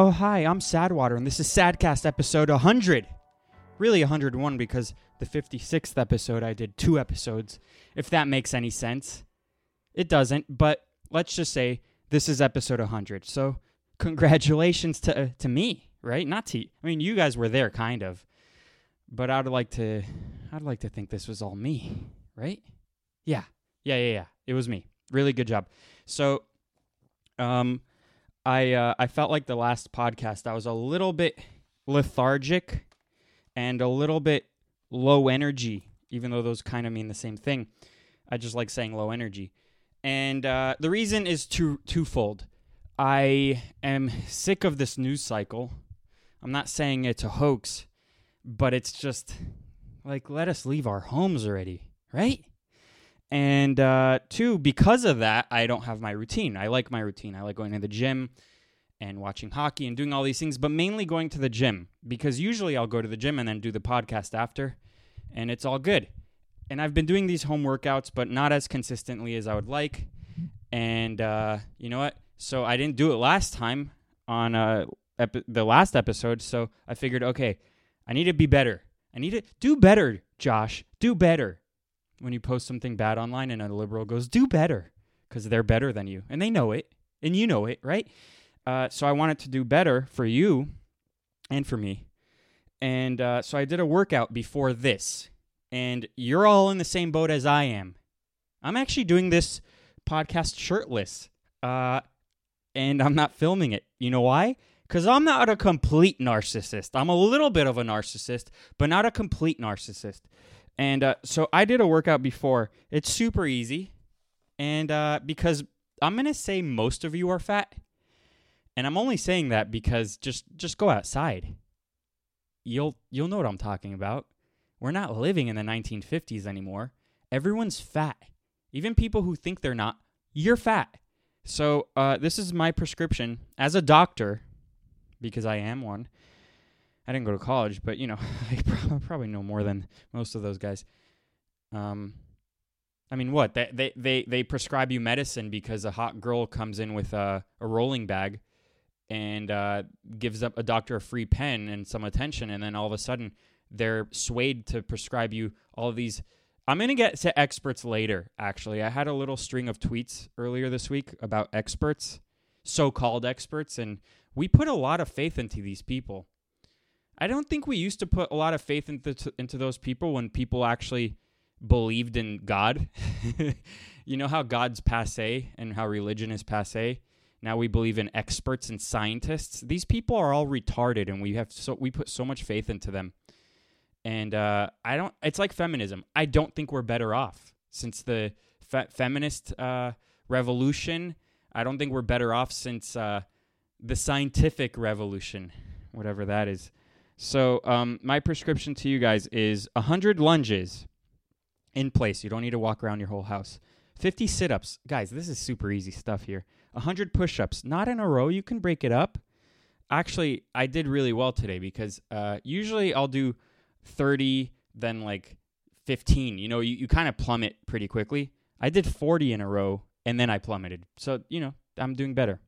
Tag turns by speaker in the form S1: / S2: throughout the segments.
S1: Oh, hi, I'm Sadwater, and this is Sadcast episode 100. Really 101 because the 56th episode I did two episodes, if that makes any sense. It doesn't, but let's just say this is episode 100. So, congratulations to uh, to me, right? Not to I mean, you guys were there kind of. But I'd like to I'd like to think this was all me, right? Yeah. Yeah, yeah, yeah. It was me. Really good job. So, um I uh, I felt like the last podcast I was a little bit lethargic and a little bit low energy, even though those kind of mean the same thing. I just like saying low energy, and uh, the reason is two twofold. I am sick of this news cycle. I'm not saying it's a hoax, but it's just like let us leave our homes already, right? And uh, two, because of that, I don't have my routine. I like my routine. I like going to the gym and watching hockey and doing all these things, but mainly going to the gym because usually I'll go to the gym and then do the podcast after, and it's all good. And I've been doing these home workouts, but not as consistently as I would like. And uh, you know what? So I didn't do it last time on uh, the last episode. So I figured, okay, I need to be better. I need to do better, Josh. Do better when you post something bad online and a liberal goes, do better because they're better than you and they know it and you know it, right? Uh, so I wanted to do better for you and for me. And uh, so I did a workout before this. And you're all in the same boat as I am. I'm actually doing this podcast shirtless. Uh, and I'm not filming it. You know why? Because I'm not a complete narcissist. I'm a little bit of a narcissist, but not a complete narcissist. And uh, so I did a workout before. It's super easy. And uh, because I'm going to say most of you are fat. And I'm only saying that because just just go outside. You'll you'll know what I'm talking about. We're not living in the 1950s anymore. Everyone's fat. Even people who think they're not, you're fat. So uh, this is my prescription as a doctor, because I am one. I didn't go to college, but you know, I probably know more than most of those guys. Um, I mean, what they they they, they prescribe you medicine because a hot girl comes in with a, a rolling bag and uh, gives up a doctor a free pen and some attention, and then all of a sudden they're swayed to prescribe you all these. I'm going to get to experts later, actually. I had a little string of tweets earlier this week about experts, so called experts, and we put a lot of faith into these people. I don't think we used to put a lot of faith into, into those people when people actually believed in God. you know how God's passe and how religion is passe? Now we believe in experts and scientists. These people are all retarded, and we have so we put so much faith into them. And uh, I don't. It's like feminism. I don't think we're better off since the fe- feminist uh, revolution. I don't think we're better off since uh, the scientific revolution, whatever that is. So um, my prescription to you guys is hundred lunges in place. You don't need to walk around your whole house. 50 sit ups. Guys, this is super easy stuff here. 100 push ups, not in a row. You can break it up. Actually, I did really well today because uh, usually I'll do 30, then like 15. You know, you, you kind of plummet pretty quickly. I did 40 in a row and then I plummeted. So, you know, I'm doing better.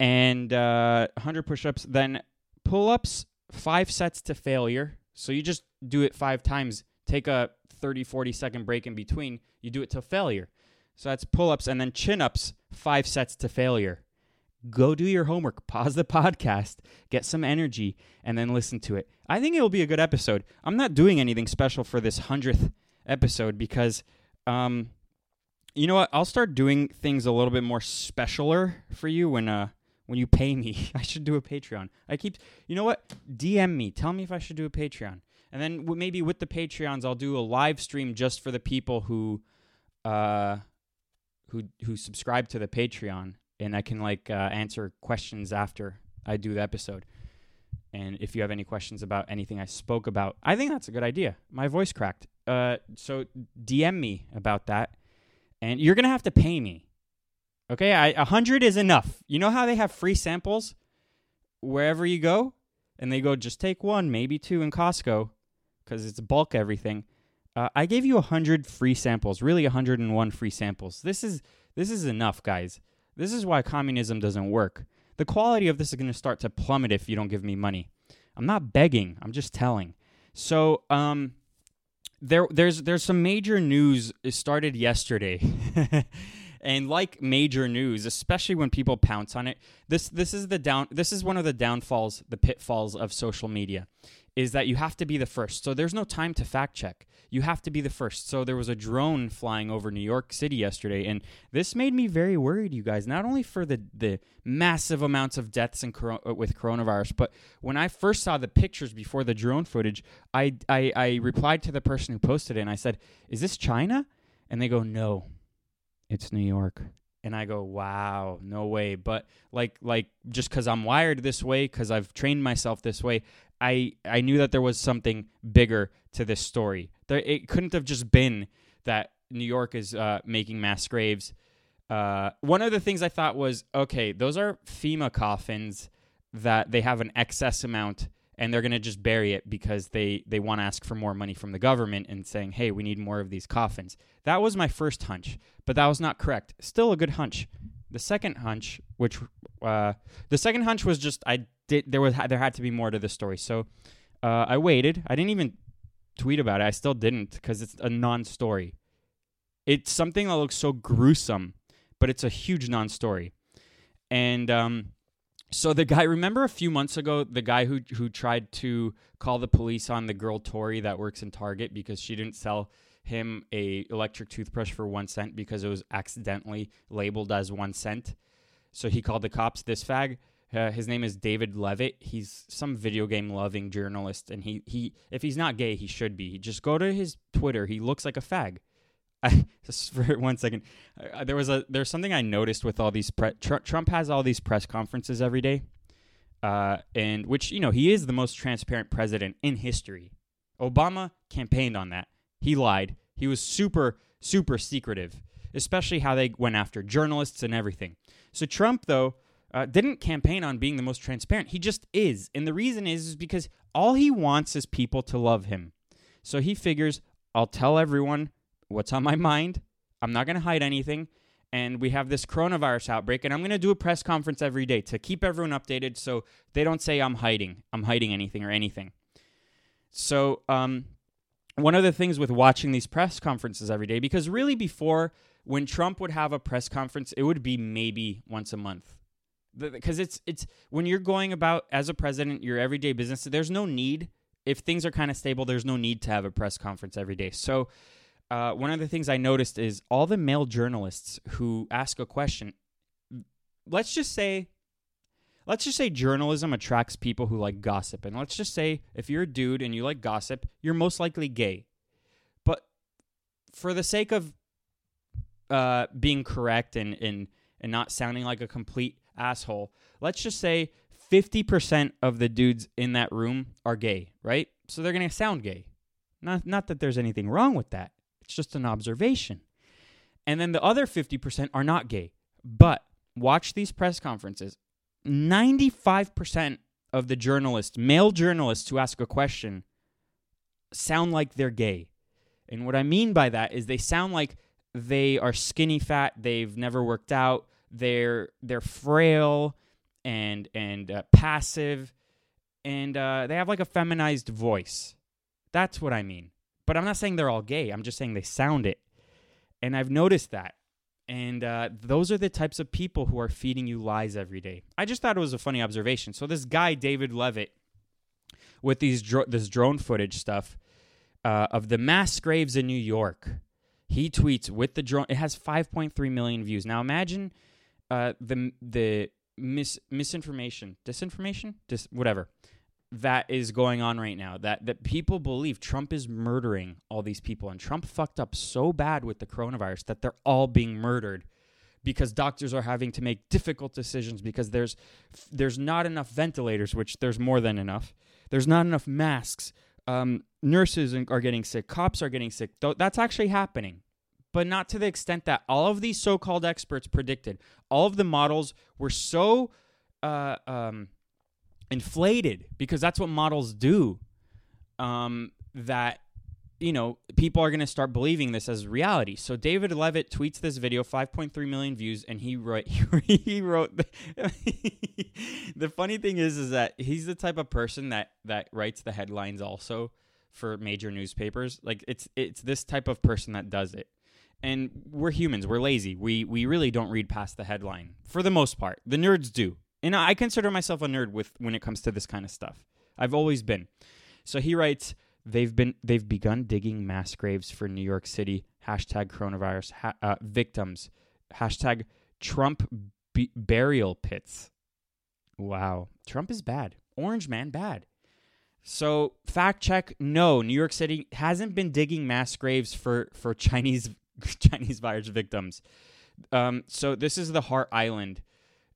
S1: And uh, 100 push ups, then pull ups, five sets to failure. So you just do it five times, take a 30, 40 second break in between, you do it to failure. So that's pull ups and then chin ups, five sets to failure. Go do your homework, pause the podcast, get some energy, and then listen to it. I think it will be a good episode. I'm not doing anything special for this 100th episode because, um, you know what? I'll start doing things a little bit more specialer for you when, uh, when you pay me. I should do a Patreon. I keep, you know what? DM me. Tell me if I should do a Patreon. And then maybe with the Patreons, I'll do a live stream just for the people who, uh, who who subscribe to the Patreon, and I can like uh, answer questions after I do the episode. And if you have any questions about anything I spoke about, I think that's a good idea. My voice cracked. Uh, so DM me about that, and you're gonna have to pay me. Okay, I, a hundred is enough. You know how they have free samples wherever you go, and they go just take one, maybe two in Costco, because it's bulk everything. Uh, I gave you 100 free samples, really 101 free samples. This is this is enough, guys. This is why communism doesn't work. the quality of this is going to start to plummet if you don't give me money. I'm not begging. I'm just telling. So, um, there, there's, there's some major news. It started yesterday. and like major news especially when people pounce on it this this is the down this is one of the downfalls the pitfalls of social media is that you have to be the first. So there's no time to fact check. You have to be the first. So there was a drone flying over New York City yesterday, and this made me very worried, you guys. Not only for the the massive amounts of deaths in, uh, with coronavirus, but when I first saw the pictures before the drone footage, I, I I replied to the person who posted it, and I said, "Is this China?" And they go, "No, it's New York." and I go, "Wow, no way!" But like, like just because I'm wired this way, because I've trained myself this way, I I knew that there was something bigger to this story. There, it couldn't have just been that New York is uh, making mass graves. Uh, one of the things I thought was, okay, those are FEMA coffins that they have an excess amount and they're going to just bury it because they, they want to ask for more money from the government and saying, hey, we need more of these coffins. That was my first hunch, but that was not correct. Still a good hunch. The second hunch, which uh, the second hunch was just I did there was there had to be more to the story. So uh, I waited. I didn't even tweet about it. I still didn't because it's a non-story. It's something that looks so gruesome, but it's a huge non-story. And um, so the guy, remember a few months ago, the guy who who tried to call the police on the girl Tori that works in Target because she didn't sell him a electric toothbrush for one cent because it was accidentally labeled as one cent. So he called the cops. This fag uh, his name is David Leavitt. He's some video game loving journalist, and he he if he's not gay, he should be. Just go to his Twitter. He looks like a fag. I, just for one second, uh, there was a there's something I noticed with all these pre- Tr- Trump has all these press conferences every day, uh, and which you know he is the most transparent president in history. Obama campaigned on that. He lied. He was super super secretive, especially how they went after journalists and everything. So Trump though uh, didn't campaign on being the most transparent. He just is. And the reason is, is because all he wants is people to love him. So he figures, I'll tell everyone what's on my mind. I'm not going to hide anything. And we have this coronavirus outbreak, and I'm going to do a press conference every day to keep everyone updated so they don't say I'm hiding. I'm hiding anything or anything. So, um, one of the things with watching these press conferences every day, because really before, when Trump would have a press conference, it would be maybe once a month because it's it's when you're going about as a president your everyday business there's no need if things are kind of stable there's no need to have a press conference every day so uh, one of the things i noticed is all the male journalists who ask a question let's just say let's just say journalism attracts people who like gossip and let's just say if you're a dude and you like gossip you're most likely gay but for the sake of uh, being correct and, and and not sounding like a complete asshole. Let's just say 50% of the dudes in that room are gay, right? So they're going to sound gay. Not not that there's anything wrong with that. It's just an observation. And then the other 50% are not gay. But watch these press conferences. 95% of the journalists, male journalists who ask a question sound like they're gay. And what I mean by that is they sound like they are skinny fat, they've never worked out, they're they're frail and and uh, passive, and uh, they have like a feminized voice. That's what I mean. But I'm not saying they're all gay. I'm just saying they sound it, and I've noticed that. And uh, those are the types of people who are feeding you lies every day. I just thought it was a funny observation. So this guy David Leavitt, with these dro- this drone footage stuff uh, of the mass graves in New York, he tweets with the drone. It has 5.3 million views. Now imagine uh, the the mis misinformation, disinformation, dis whatever that is going on right now. That that people believe Trump is murdering all these people, and Trump fucked up so bad with the coronavirus that they're all being murdered because doctors are having to make difficult decisions because there's there's not enough ventilators, which there's more than enough. There's not enough masks. Um, nurses are getting sick. Cops are getting sick. That's actually happening but not to the extent that all of these so-called experts predicted. All of the models were so uh, um, inflated because that's what models do. Um, that you know, people are going to start believing this as reality. So David Leavitt tweets this video, 5.3 million views, and he wrote he wrote the, the funny thing is is that he's the type of person that that writes the headlines also for major newspapers. Like it's it's this type of person that does it. And we're humans, we're lazy. We we really don't read past the headline for the most part. The nerds do. And I consider myself a nerd with when it comes to this kind of stuff. I've always been. So he writes They've been they've begun digging mass graves for New York City hashtag coronavirus ha- uh, victims hashtag Trump b- burial pits. Wow, Trump is bad. Orange man bad. So fact check: No, New York City hasn't been digging mass graves for for Chinese Chinese virus victims. Um, so this is the Hart Island,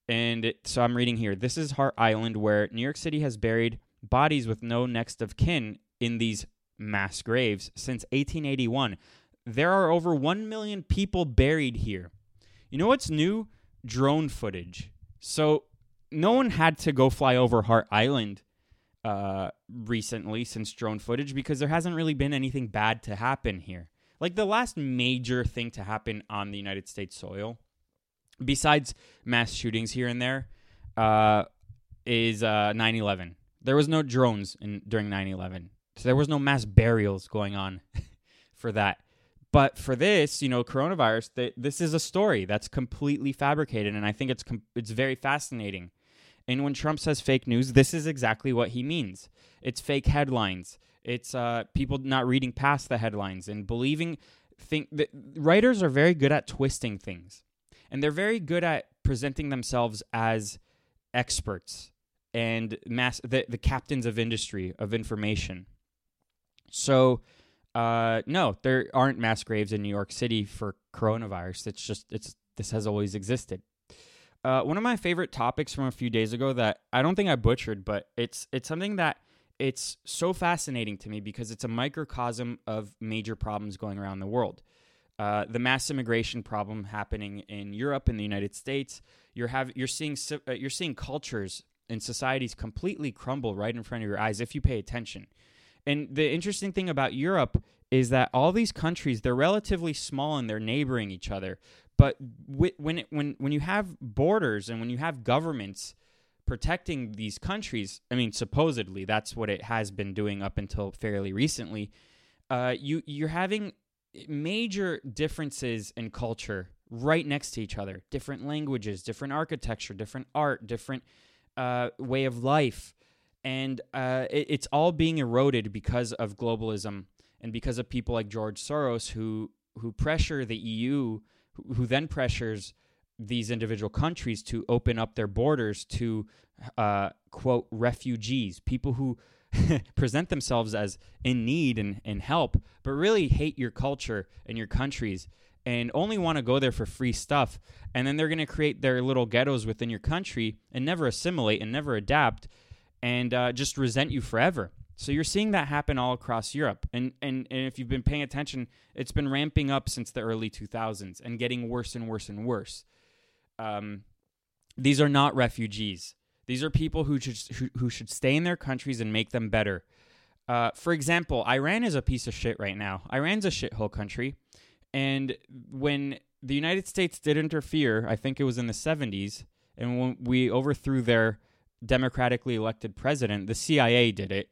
S1: and it, so I'm reading here. This is Hart Island, where New York City has buried bodies with no next of kin in these mass graves since 1881. There are over 1 million people buried here. You know what's new? Drone footage. So no one had to go fly over Hart Island uh, recently since drone footage because there hasn't really been anything bad to happen here. Like the last major thing to happen on the United States soil, besides mass shootings here and there, uh, is uh, 9 11. There was no drones in, during 9 11. So there was no mass burials going on for that. But for this, you know, coronavirus, th- this is a story that's completely fabricated, and I think it's com- it's very fascinating. And when Trump says fake news, this is exactly what he means. It's fake headlines. It's uh, people not reading past the headlines and believing. Think that writers are very good at twisting things, and they're very good at presenting themselves as experts and mass the, the captains of industry of information so, uh, no, there aren't mass graves in New York City for coronavirus. It's just it's this has always existed. Uh, one of my favorite topics from a few days ago that I don't think I butchered, but it's it's something that it's so fascinating to me because it's a microcosm of major problems going around the world. Uh, the mass immigration problem happening in Europe and the United States. You're have you're seeing uh, you're seeing cultures and societies completely crumble right in front of your eyes if you pay attention. And the interesting thing about Europe is that all these countries they're relatively small and they're neighboring each other. But when it, when when you have borders and when you have governments protecting these countries, I mean, supposedly that's what it has been doing up until fairly recently. Uh, you you're having major differences in culture right next to each other, different languages, different architecture, different art, different uh, way of life. And uh, it, it's all being eroded because of globalism and because of people like George Soros who who pressure the EU, who, then pressures these individual countries to open up their borders to uh, quote refugees, people who present themselves as in need and, and help, but really hate your culture and your countries and only want to go there for free stuff. And then they're going to create their little ghettos within your country and never assimilate and never adapt and uh, just resent you forever. So you're seeing that happen all across Europe. And, and, and if you've been paying attention, it's been ramping up since the early 2000s and getting worse and worse and worse. Um, these are not refugees. These are people who should, who, who should stay in their countries and make them better. Uh, for example, Iran is a piece of shit right now. Iran's a shithole country. And when the United States did interfere, I think it was in the 70s, and when we overthrew their democratically elected president. The CIA did it.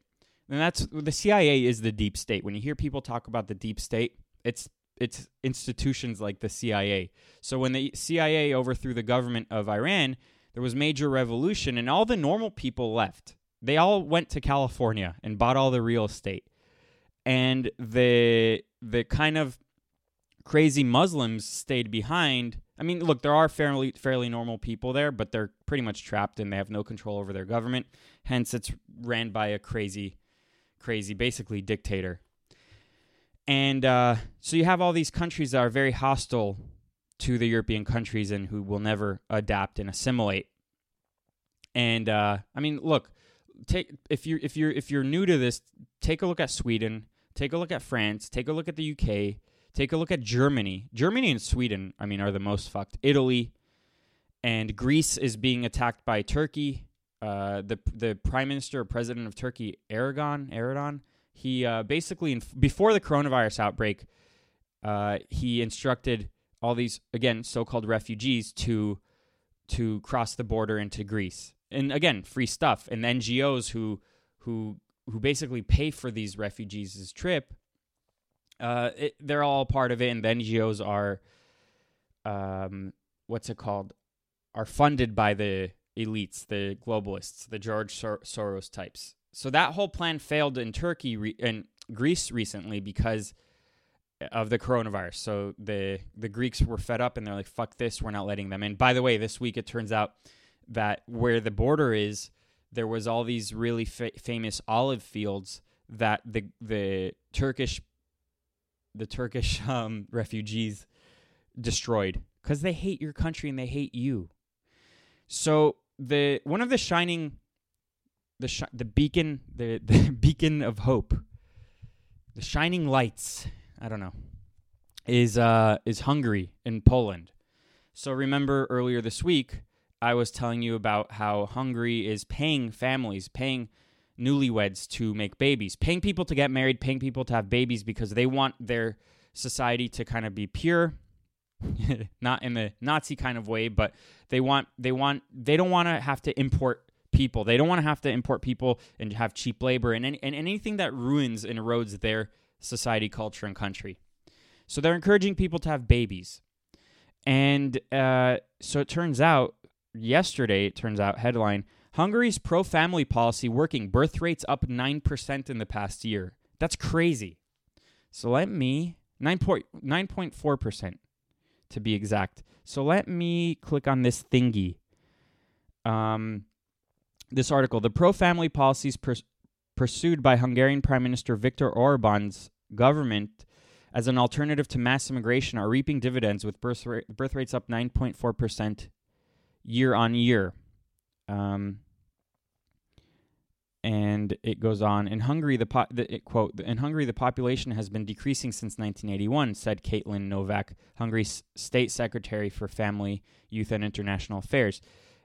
S1: And that's the CIA is the deep state. When you hear people talk about the deep state, it's it's institutions like the CIA. So when the CIA overthrew the government of Iran, there was major revolution and all the normal people left. They all went to California and bought all the real estate. And the the kind of crazy Muslims stayed behind I mean, look, there are fairly fairly normal people there, but they're pretty much trapped and they have no control over their government. Hence, it's ran by a crazy, crazy, basically dictator. And uh, so you have all these countries that are very hostile to the European countries and who will never adapt and assimilate. And uh, I mean, look, take if you if you're if you're new to this, take a look at Sweden, take a look at France, take a look at the UK Take a look at Germany. Germany and Sweden, I mean, are the most fucked. Italy and Greece is being attacked by Turkey. Uh, the the prime minister or president of Turkey, Aragon, Erdogan, He uh, basically, in, before the coronavirus outbreak, uh, he instructed all these again so-called refugees to to cross the border into Greece, and again, free stuff. And NGOs who who who basically pay for these refugees' trip, uh, it, they're all part of it, and the NGOs are, um, what's it called, are funded by the elites, the globalists, the George Sor- Soros types. So that whole plan failed in Turkey re- and Greece recently because of the coronavirus. So the the Greeks were fed up and they're like, "Fuck this, we're not letting them in." By the way, this week it turns out that where the border is, there was all these really fa- famous olive fields that the the Turkish the Turkish um, refugees destroyed because they hate your country and they hate you. So the one of the shining the sh- the beacon the, the beacon of hope the shining lights I don't know, is uh, is Hungary in Poland. So remember earlier this week, I was telling you about how Hungary is paying families, paying newlyweds to make babies, paying people to get married, paying people to have babies because they want their society to kind of be pure. not in the Nazi kind of way, but they want they want they don't want to have to import people. They don't want to have to import people and have cheap labor and, and anything that ruins and erodes their society, culture, and country. So they're encouraging people to have babies. And uh, so it turns out, yesterday, it turns out, headline Hungary's pro family policy working, birth rates up 9% in the past year. That's crazy. So let me, 9.4% to be exact. So let me click on this thingy. Um, this article The pro family policies pers- pursued by Hungarian Prime Minister Viktor Orban's government as an alternative to mass immigration are reaping dividends with birth, birth rates up 9.4% year on year. Um, and it goes on in Hungary the, po- the it, quote in Hungary the population has been decreasing since 1981 said Caitlin Novak Hungary's state secretary for family youth and international affairs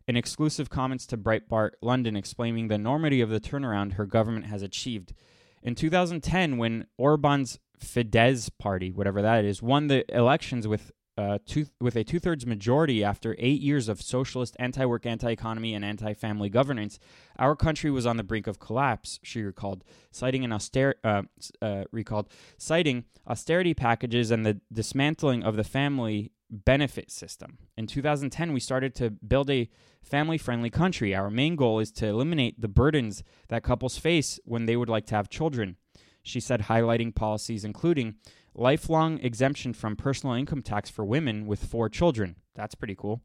S1: in exclusive comments to Breitbart London explaining the enormity of the turnaround her government has achieved in 2010, when Orban's Fidesz party, whatever that is, won the elections with uh, two, with a two thirds majority after eight years of socialist, anti work, anti economy, and anti family governance, our country was on the brink of collapse. She recalled, citing an auster- uh, uh, recalled citing austerity packages and the dismantling of the family benefit system. In 2010, we started to build a family friendly country. Our main goal is to eliminate the burdens that couples face when they would like to have children. She said, highlighting policies including lifelong exemption from personal income tax for women with four children. That's pretty cool.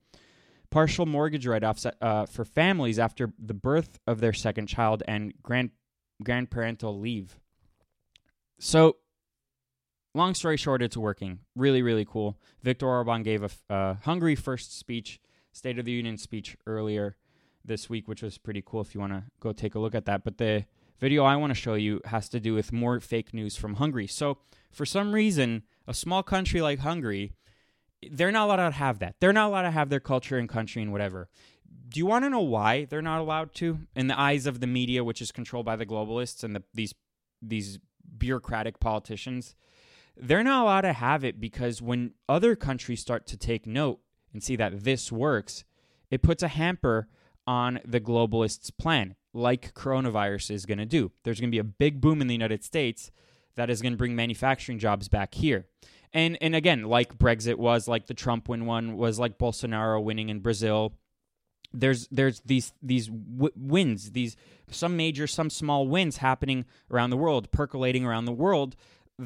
S1: Partial mortgage write offs uh, for families after the birth of their second child and grand grandparental leave. So, long story short, it's working. Really, really cool. Viktor Orban gave a uh, Hungary first speech, State of the Union speech earlier this week, which was pretty cool if you want to go take a look at that. But the video I want to show you has to do with more fake news from Hungary. So, for some reason, a small country like Hungary, they're not allowed to have that. They're not allowed to have their culture and country and whatever. Do you want to know why they're not allowed to? In the eyes of the media, which is controlled by the globalists and the, these these bureaucratic politicians, they're not allowed to have it because when other countries start to take note and see that this works, it puts a hamper on the globalists' plan, like coronavirus is going to do. There's going to be a big boom in the United States that is going to bring manufacturing jobs back here. And and again, like Brexit was, like the Trump win one was, like Bolsonaro winning in Brazil. There's there's these these w- wins, these some major, some small wins happening around the world, percolating around the world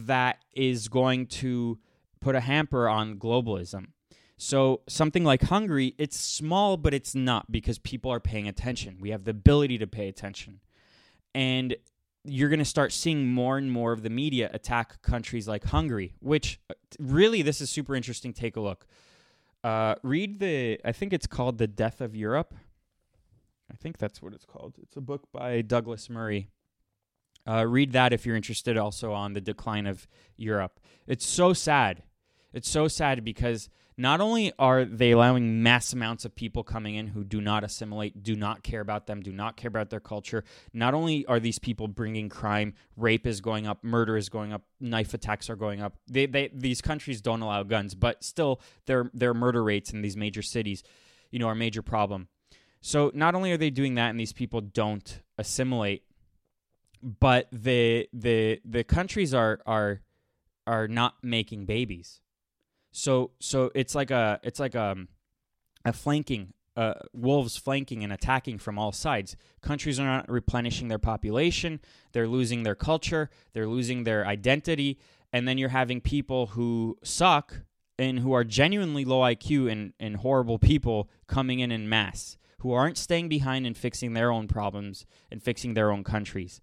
S1: that is going to put a hamper on globalism. So something like Hungary, it's small, but it's not because people are paying attention. We have the ability to pay attention. And you're going to start seeing more and more of the media attack countries like Hungary, which uh, really, this is super interesting. Take a look. Uh, read the, I think it's called The Death of Europe. I think that's what it's called. It's a book by Douglas Murray. Uh, read that if you're interested also on the decline of Europe. It's so sad It's so sad because not only are they allowing mass amounts of people coming in who do not assimilate, do not care about them, do not care about their culture, not only are these people bringing crime, rape is going up, murder is going up, knife attacks are going up. They, they, these countries don't allow guns, but still, their their murder rates in these major cities, you know, are a major problem. So not only are they doing that, and these people don't assimilate, but the the the countries are are are not making babies. So so it's like a it's like a a flanking uh, wolves flanking and attacking from all sides. Countries are not replenishing their population. They're losing their culture. They're losing their identity. And then you're having people who suck and who are genuinely low IQ and, and horrible people coming in in mass who aren't staying behind and fixing their own problems and fixing their own countries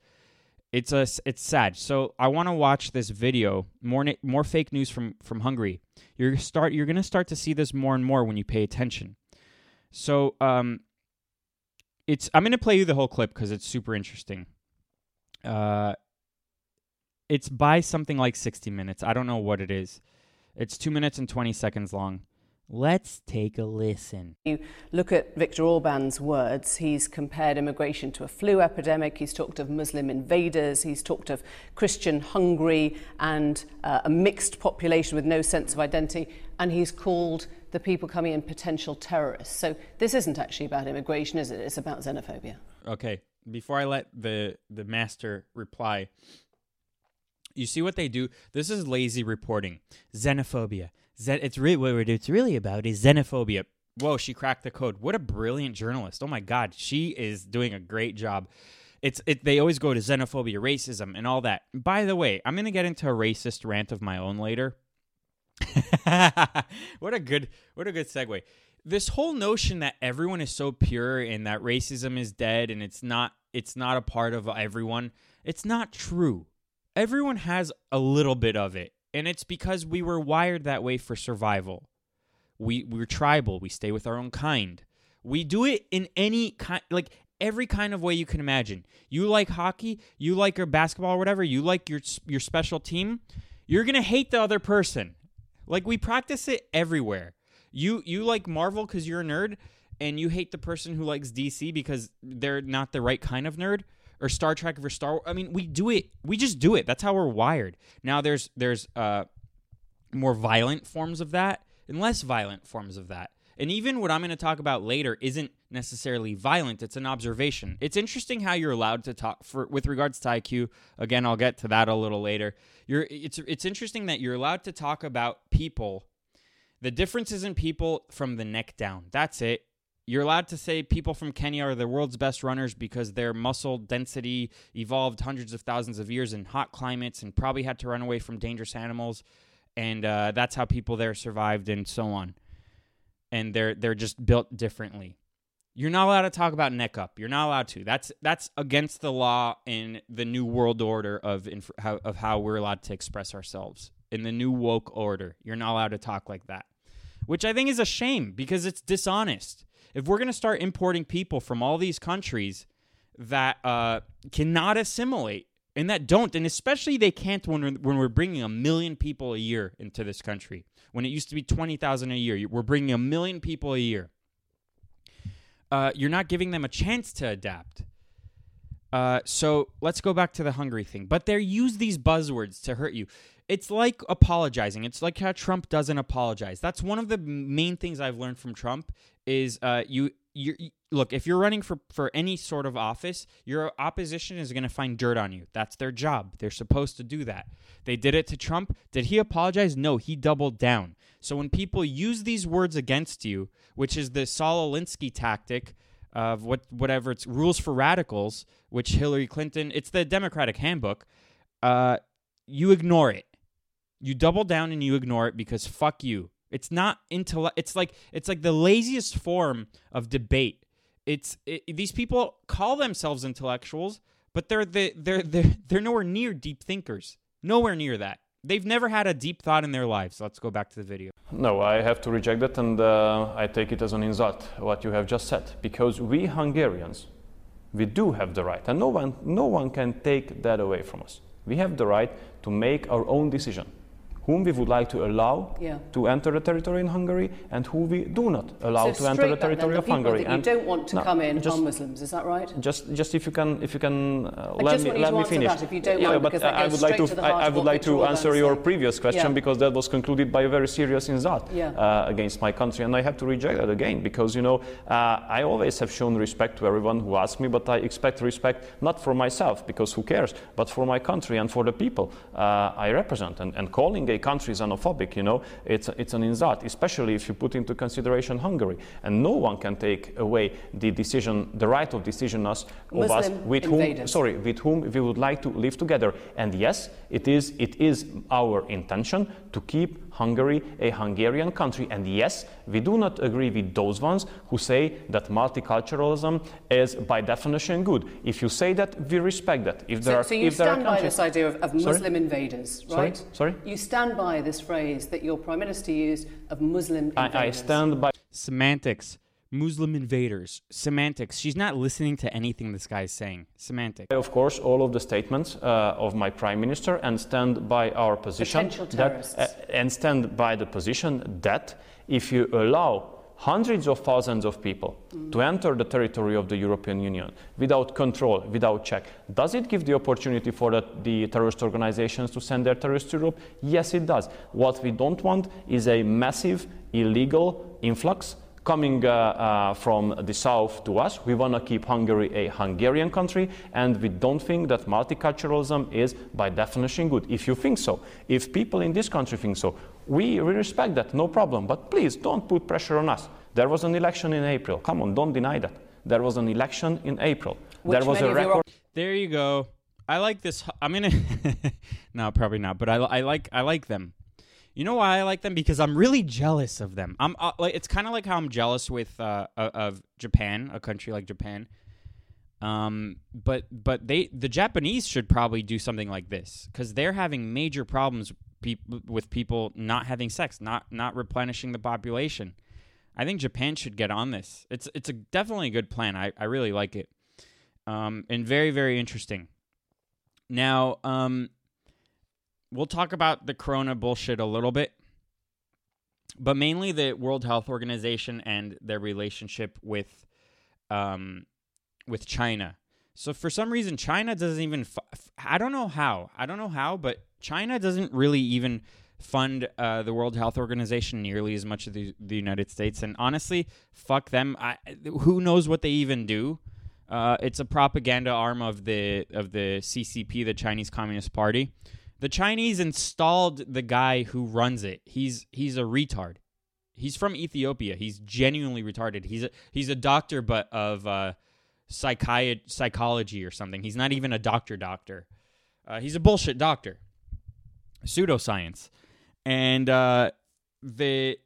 S1: it's a it's sad. So I want to watch this video. More more fake news from from Hungary. You're start you're gonna start to see this more and more when you pay attention. So um, it's I'm gonna play you the whole clip because it's super interesting. Uh, it's by something like 60 minutes. I don't know what it is. It's two minutes and 20 seconds long. Let's take a listen.
S2: You look at Viktor Orban's words. He's compared immigration to a flu epidemic. He's talked of Muslim invaders. He's talked of Christian Hungary and uh, a mixed population with no sense of identity. And he's called the people coming in potential terrorists. So this isn't actually about immigration, is it? It's about xenophobia.
S1: Okay. Before I let the, the master reply, you see what they do? This is lazy reporting. Xenophobia Zen- it's really what it's really about is xenophobia. Whoa, she cracked the code. What a brilliant journalist. Oh my god, she is doing a great job. It's it, they always go to xenophobia, racism, and all that. By the way, I'm to get into a racist rant of my own later. what a good what a good segue. This whole notion that everyone is so pure and that racism is dead and it's not it's not a part of everyone. It's not true. Everyone has a little bit of it and it's because we were wired that way for survival. We we're tribal. We stay with our own kind. We do it in any kind, like every kind of way you can imagine. You like hockey, you like your basketball or whatever. You like your your special team. You're gonna hate the other person. Like we practice it everywhere. You you like Marvel because you're a nerd, and you hate the person who likes DC because they're not the right kind of nerd or Star Trek or Star. I mean, we do it. We just do it. That's how we're wired. Now there's there's uh more violent forms of that and less violent forms of that. And even what I'm going to talk about later isn't necessarily violent, it's an observation. It's interesting how you're allowed to talk for with regards to IQ. Again, I'll get to that a little later. You're it's it's interesting that you're allowed to talk about people the difference isn't people from the neck down. That's it. You're allowed to say people from Kenya are the world's best runners because their muscle density evolved hundreds of thousands of years in hot climates and probably had to run away from dangerous animals, and uh, that's how people there survived and so on. And they're they're just built differently. You're not allowed to talk about neck up. You're not allowed to. That's that's against the law in the new world order of inf- how, of how we're allowed to express ourselves in the new woke order. You're not allowed to talk like that, which I think is a shame because it's dishonest if we're going to start importing people from all these countries that uh, cannot assimilate and that don't, and especially they can't when we're, when we're bringing a million people a year into this country. When it used to be 20,000 a year, we're bringing a million people a year. Uh, you're not giving them a chance to adapt. Uh, so let's go back to the Hungary thing. But they use these buzzwords to hurt you. It's like apologizing. It's like how Trump doesn't apologize. That's one of the main things I've learned from Trump is uh, you you look if you're running for for any sort of office your opposition is going to find dirt on you. That's their job. They're supposed to do that. They did it to trump. Did he apologize? No he doubled down. So when people use these words against you which is the saul alinsky tactic of what whatever it's rules for radicals which hillary clinton it's the democratic handbook uh, you ignore it you double down and you ignore it because fuck you it's not intellect. It's like it's like the laziest form of debate. It's it, these people call themselves intellectuals, but they're the, they're they're they're nowhere near deep thinkers. Nowhere near that. They've never had a deep thought in their lives. Let's go back to the video.
S3: No, I have to reject that, and uh, I take it as an insult what you have just said, because we Hungarians, we do have the right, and no one no one can take that away from us. We have the right to make our own decision whom we would like to allow
S2: Yeah.
S3: to enter the territory in Hungary and who we do not allow
S2: so
S3: to enter the
S2: back then,
S3: territory
S2: the
S3: of Hungary.
S2: that you don't want to
S3: no,
S2: come in
S3: just,
S2: are Muslims, is that right?
S3: just, just if you can, if you can, uh, let me let me finish.
S2: that, if you don't
S3: yeah,
S2: mind,
S3: but I would like to, I, I would like to answer your previous question
S2: Yeah.
S3: because that was concluded by a very serious insult
S2: Yeah.
S3: uh, against my country, and I have to reject that again because you know uh, I always have shown respect to everyone who asks me, but I expect respect not for myself because who cares, but for my country and for the people uh, I represent. And, and calling a country is xenophobic, you know, it's it's an insult, especially if you put into consideration Hungary, and no one can take away the decision, the right of decision us of us with whom sorry with whom we would like to live together. And yes, it is it is our intention to keep Hungary a Hungarian country. And yes, we do not agree with those ones who say that multiculturalism is by definition good. If you say that, we respect that. If there
S2: So,
S3: are
S2: so you
S3: if there are
S2: stand by
S3: countries-
S2: this idea of, of
S3: Sorry?
S2: Muslim invaders,
S3: Sorry?
S2: right?
S3: Sorry?
S2: You stand by this phrase that your prime minister used of Muslim invaders.
S3: I, I stand by
S1: Semantics. Muslim invaders. Semantics. She's not listening to anything this guy is saying. Semantics.
S3: of course, all of the statements uh, of my prime minister and stand by our position
S2: Potential
S3: that,
S2: terrorists.
S3: uh, and stand by the position that if you allow hundreds of thousands of people to enter the territory of the European Union without control, without check, does it give the opportunity for the, the terrorist organizations to send their terrorists to Europe? Yes, it does. What we don't want is a massive illegal influx coming uh, uh, from the south to us. We want to keep Hungary a Hungarian country, and we don't think that multiculturalism is by definition good. If you think so, if people in this country think so, we, we respect that, no problem. But please don't put pressure on us. There was an election in April. Come on, don't deny that. There was an election in April.
S2: Which
S3: there was a
S2: of your
S3: record.
S1: There you go. I like this. I'm gonna. no, probably not. But I, I like I like them. You know why I like them? Because I'm really jealous of them. I'm uh, like it's kind of like how I'm jealous with uh, of- Japan, a country like Japan. Um, but but they the Japanese should probably do something like this because they're having major problems peop with people not having sex, not not replenishing the population. I think Japan should get on this. It's it's a definitely a good plan. I, I really like it. Um, and very very interesting. Now, um, we'll talk about the corona bullshit a little bit, but mainly the World Health Organization and their relationship with um, with China. So for some reason, China doesn't even—I don't know how. I don't know how, but China doesn't really even fund uh, the World Health Organization nearly as much as the, the United States. And honestly, fuck them. I, who knows what they even do? Uh, it's a propaganda arm of the of the CCP, the Chinese Communist Party. The Chinese installed the guy who runs it. He's he's a retard. He's from Ethiopia. He's genuinely retarded. He's a he's a doctor, but of uh, psychi- psychology or something. He's not even a doctor. Doctor. Uh, he's a bullshit doctor. Pseudoscience, and uh, the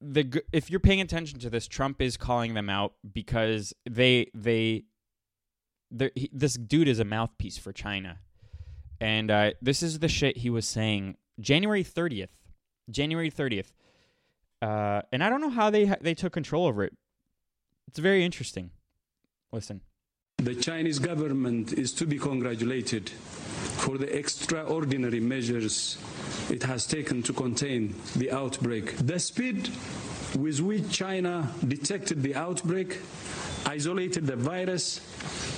S1: the if you're paying attention to this, Trump is calling them out because they they he, this dude is a mouthpiece for China, and uh, this is the shit he was saying January thirtieth, January thirtieth, uh, and I don't know how they ha- they took control over it. It's very interesting. Listen.
S4: The Chinese government is to be congratulated for the extraordinary measures it has taken to contain the outbreak. The speed with which China detected the outbreak, isolated the virus,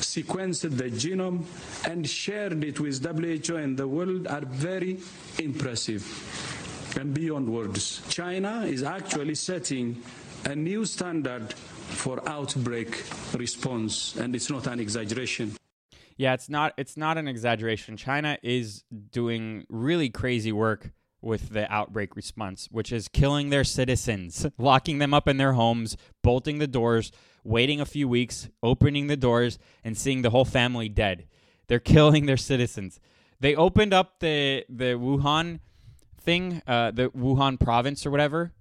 S4: sequenced the genome, and shared it with WHO and the world are very impressive and beyond words. China is actually setting a new standard for outbreak response, and it's not an exaggeration.
S1: Yeah, it's not it's not an exaggeration. China is doing really crazy work with the outbreak response, which is killing their citizens, locking them up in their homes, bolting the doors, waiting a few weeks, opening the doors and seeing the whole family dead. They're killing their citizens. They opened up the the Wuhan thing, uh, the Wuhan province or whatever,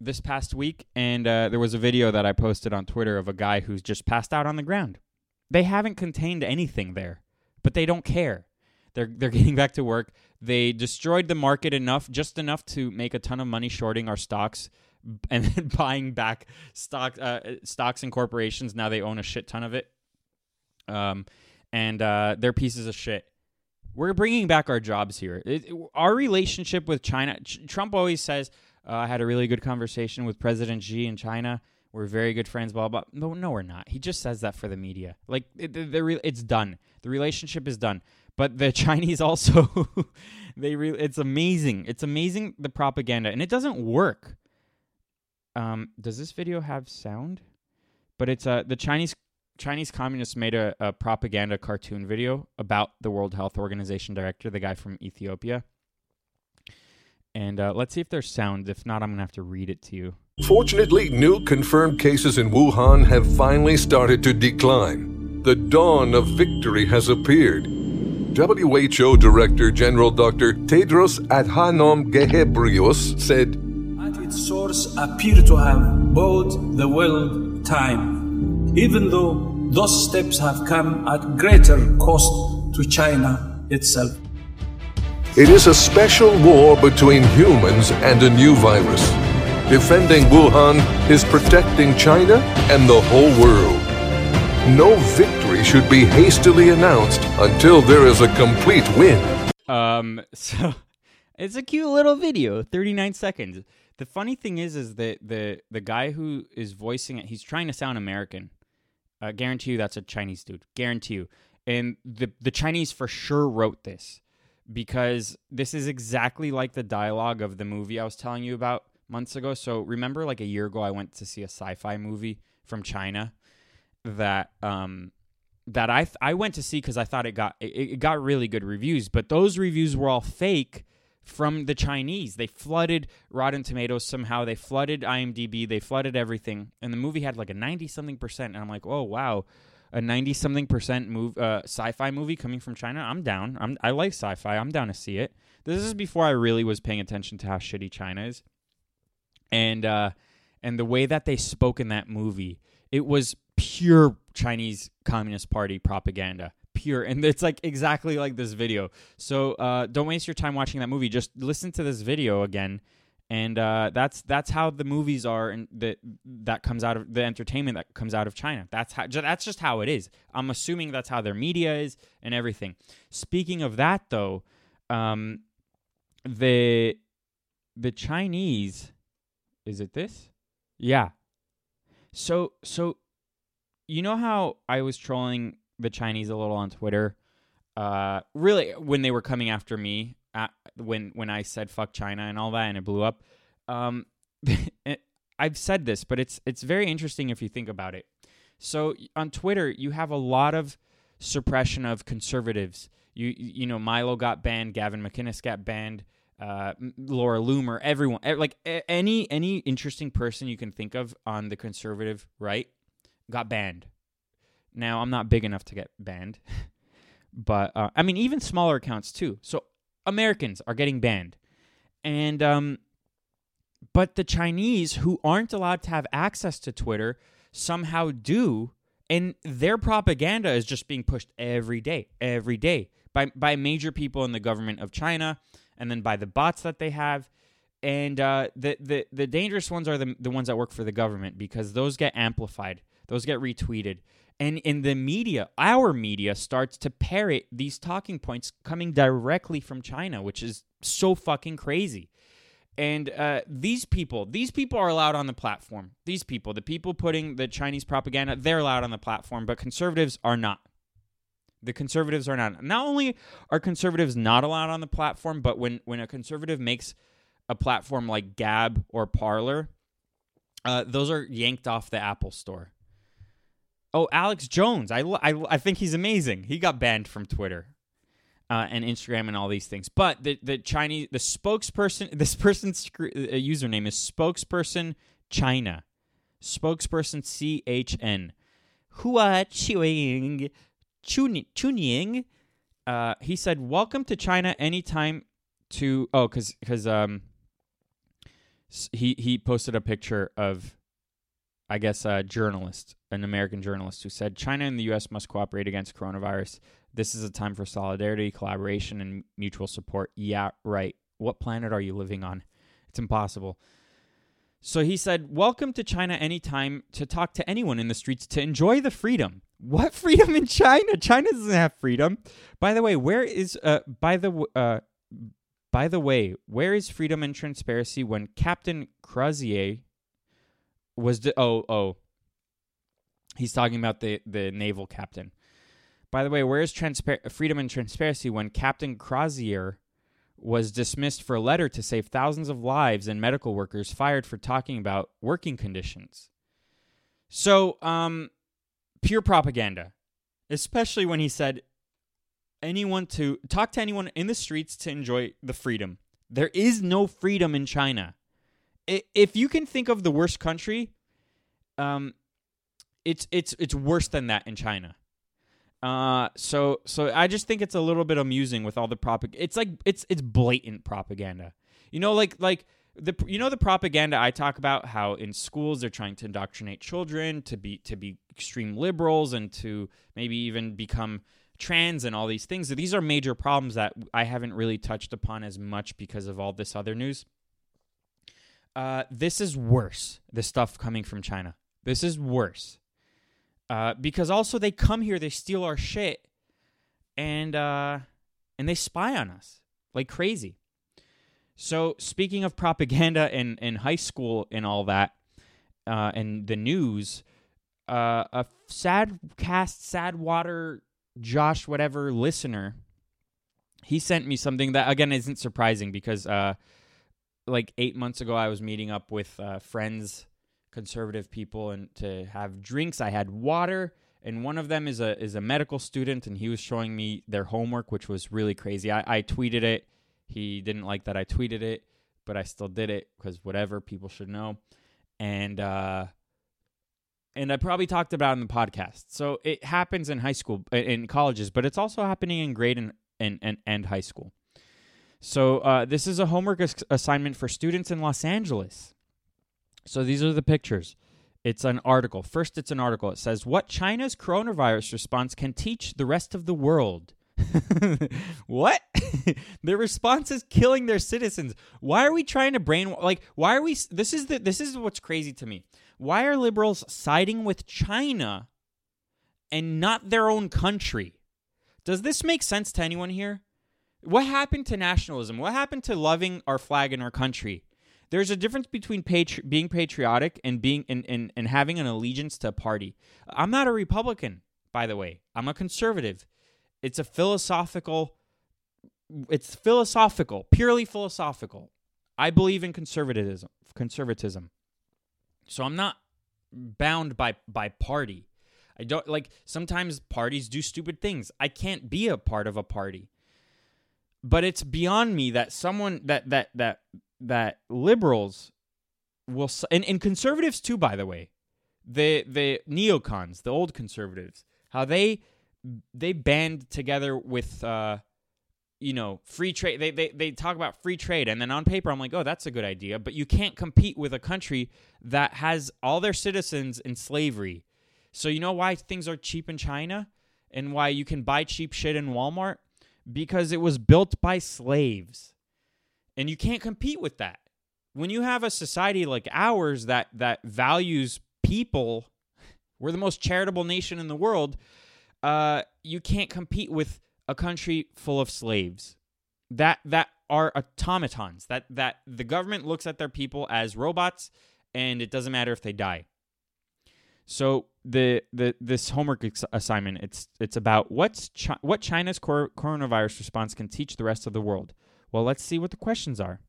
S1: this past week, and uh, there was a video that I posted on Twitter of a guy who's just passed out on the ground. They haven't contained anything there, but they don't care. They're they're getting back to work. They destroyed the market enough, just enough to make a ton of money shorting our stocks, and then buying back stock uh, stocks and corporations. Now they own a shit ton of it. Um, and uh, they're pieces of shit. We're bringing back our jobs here. It, it- our relationship with China. Ch- Trump always says, uh, "I had a really good conversation with President Xi in China. We're very good friends." Blah blah. No, no, we're not. He just says that for the media. Like it, re- it's done. The relationship is done. But the Chinese also, they re- it's amazing. It's amazing the propaganda, and it doesn't work. Um, does this video have sound? But it's uh the Chinese Chinese communists made a, a propaganda cartoon video about the World Health Organization director, the guy from Ethiopia. And uh, let's see if there's sound. If not, I'm gonna have to read it to you.
S5: Fortunately, new confirmed cases in Wuhan have finally started to decline. The dawn of victory has appeared. WHO Director General Dr. Tedros Adhanom Ghebreyesus said,
S6: source appear to have bought the world time, even though those steps have come at greater cost to China itself.
S5: It is a special war between humans and a new virus. Defending Wuhan is protecting China and the whole world. No victory should be hastily announced until there is a complete win.
S1: Um, so it's a cute little video, 39 seconds. The funny thing is, is that the the guy who is voicing it, he's trying to sound American. I guarantee you that's a Chinese dude. Guarantee you. And the the Chinese for sure wrote this because this is exactly like the dialogue of the movie I was telling you about months ago. So remember, like a year ago, I went to see a sci-fi movie from China that um that I th- I went to see because I thought it got it, it got really good reviews, but those reviews were all fake from the Chinese. They flooded Rotten Tomatoes somehow. They flooded IMDb. They flooded everything, and the movie had like a ninety something percent. And I'm like, oh wow, a ninety something percent move uh, sci-fi movie coming from China. I'm down. I'm I like sci-fi. I'm down to see it. This is before I really was paying attention to how shitty China is, and uh, and the way that they spoke in that movie, it was pure Chinese Communist Party propaganda. Pure, and it's like exactly like this video. So uh, don't waste your time watching that movie. Just listen to this video again, and uh, that's that's how the movies are, and that that comes out of the entertainment that comes out of China. That's how that's just how it is. I'm assuming that's how their media is and everything. Speaking of that, though, um, the the Chinese, is it this? Yeah. So so you know how I was trolling the Chinese a little on Twitter? Uh really when they were coming after me at, when when I said fuck China and all that and it blew up. Um I've said this, but it's it's very interesting if you think about it. So on Twitter, you have a lot of suppression of conservatives. You you know Milo got banned, Gavin McInnes got banned, uh, Laura Loomer, everyone like any any interesting person you can think of on the conservative right got banned. Now I'm not big enough to get banned, but uh, I mean even smaller accounts too. So Americans are getting banned, and um, but the Chinese who aren't allowed to have access to Twitter somehow do, and their propaganda is just being pushed every day, every day by by major people in the government of China, and then by the bots that they have. And uh, the, the the dangerous ones are the the ones that work for the government because those get amplified, those get retweeted, and in the media, our media starts to parrot these talking points coming directly from China, which is so fucking crazy. And uh, these people, these people are allowed on the platform. These people, the people putting the Chinese propaganda, they're allowed on the platform, but conservatives are not. The conservatives are not. Not only are conservatives not allowed on the platform, but when when a conservative makes a platform like Gab or Parler, uh, those are yanked off the Apple Store. Oh, Alex Jones, I, I, I think he's amazing. He got banned from Twitter uh, and Instagram and all these things. But the the Chinese the spokesperson this person's uh, username is spokesperson China, spokesperson C H N. Hua Chunying Chun- Chunying. Uh, he said, "Welcome to China anytime." To oh, because because um, he he posted a picture of, I guess, a journalist, an American journalist, who said China and the U.S. must cooperate against coronavirus. This is a time for solidarity, collaboration, and mutual support. Yeah, right. What planet are you living on? It's impossible. So he said, Welcome to China anytime to talk to anyone in the streets to enjoy the freedom. What freedom in China? China doesn't have freedom. By the way, where is uh by the uh by the way, where is freedom and transparency when Captain Crozier was the, oh oh he's talking about the the naval captain. By the way, where is transpar- freedom and transparency when Captain Crozier was dismissed for a letter to save thousands of lives and medical workers fired for talking about working conditions? So, um, pure propaganda, especially when he said anyone to talk to anyone in the streets to enjoy the freedom. There is no freedom in China. If you can think of the worst country, um, it's it's it's worse than that in China. Uh, so so I just think it's a little bit amusing with all the propag. It's like it's it's blatant propaganda. You know, like like the you know the propaganda I talk about how in schools they're trying to indoctrinate children to be to be extreme liberals and to maybe even become trans and all these things. These are major problems that I haven't really touched upon as much because of all this other news. Uh, this is worse. The stuff coming from China. This is worse. Uh, because also they come here, they steal our shit, and uh, and they spy on us like crazy. So speaking of propaganda in in high school and all that, uh, and the news, uh, a sad cast, sad water, Josh, whatever listener, he sent me something that again isn't surprising because uh, like eight months ago I was meeting up with uh, friends conservative people and to have drinks. I had water, and one of them is a is a medical student, and he was showing me their homework, which was really crazy. I, I tweeted it. He didn't like that I tweeted it, but I still did it because whatever people should know, and uh, and I probably talked about in the podcast. So it happens in high school, in colleges, but it's also happening in grade and and and, and high school. So uh, this is a homework as- assignment for students in Los Angeles. So these are the pictures. It's an article. First, it's an article. It says what China's coronavirus response can teach the rest of the world. what? the response is killing their citizens. Why are we trying to brain like why are we this is the this is what's crazy to me. Why are liberals siding with China and not their own country? Does this make sense to anyone here? What happened to nationalism? What happened to loving our flag and our country? There's a difference between patri- being patriotic and being and, and, and having an allegiance to a party. I'm not a Republican, by the way. I'm a conservative. It's a philosophical it's philosophical, purely philosophical. I believe in conservatism conservatism. So I'm not bound by by party. I don't like sometimes parties do stupid things. I can't be a part of a party. But it's beyond me that someone that that that that liberals will and, and conservatives too by the way. The the neocons the old conservatives how they they band together with uh you know free trade they, they they talk about free trade and then on paper i'm like oh that's a good idea but you can't compete with a country that has all their citizens in slavery. So you know why things are cheap in china and why you can buy cheap shit in walmart because it was built by slaves. And you can't compete with that. When you have a society like ours that that values people we're the most charitable nation in the world uh, you can't compete with a country full of slaves. That that are automatons. That that the government looks at their people as robots and it doesn't matter if they die. So the the this homework ex- assignment it's it's about what's chi- what China's cor- coronavirus response can teach the rest of the world well, let's see what the questions are.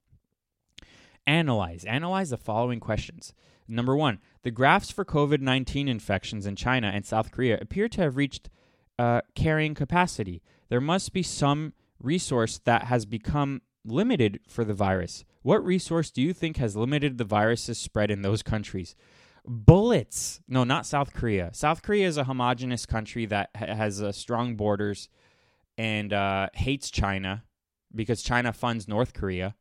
S1: Analyze. Analyze the following questions. Number one, the graphs for COVID 19 infections in China and South Korea appear to have reached uh, carrying capacity. There must be some resource that has become limited for the virus. What resource do you think has limited the virus's spread in those countries? Bullets. No, not South Korea. South Korea is a homogenous country that ha- has uh, strong borders and uh, hates China because China funds North Korea.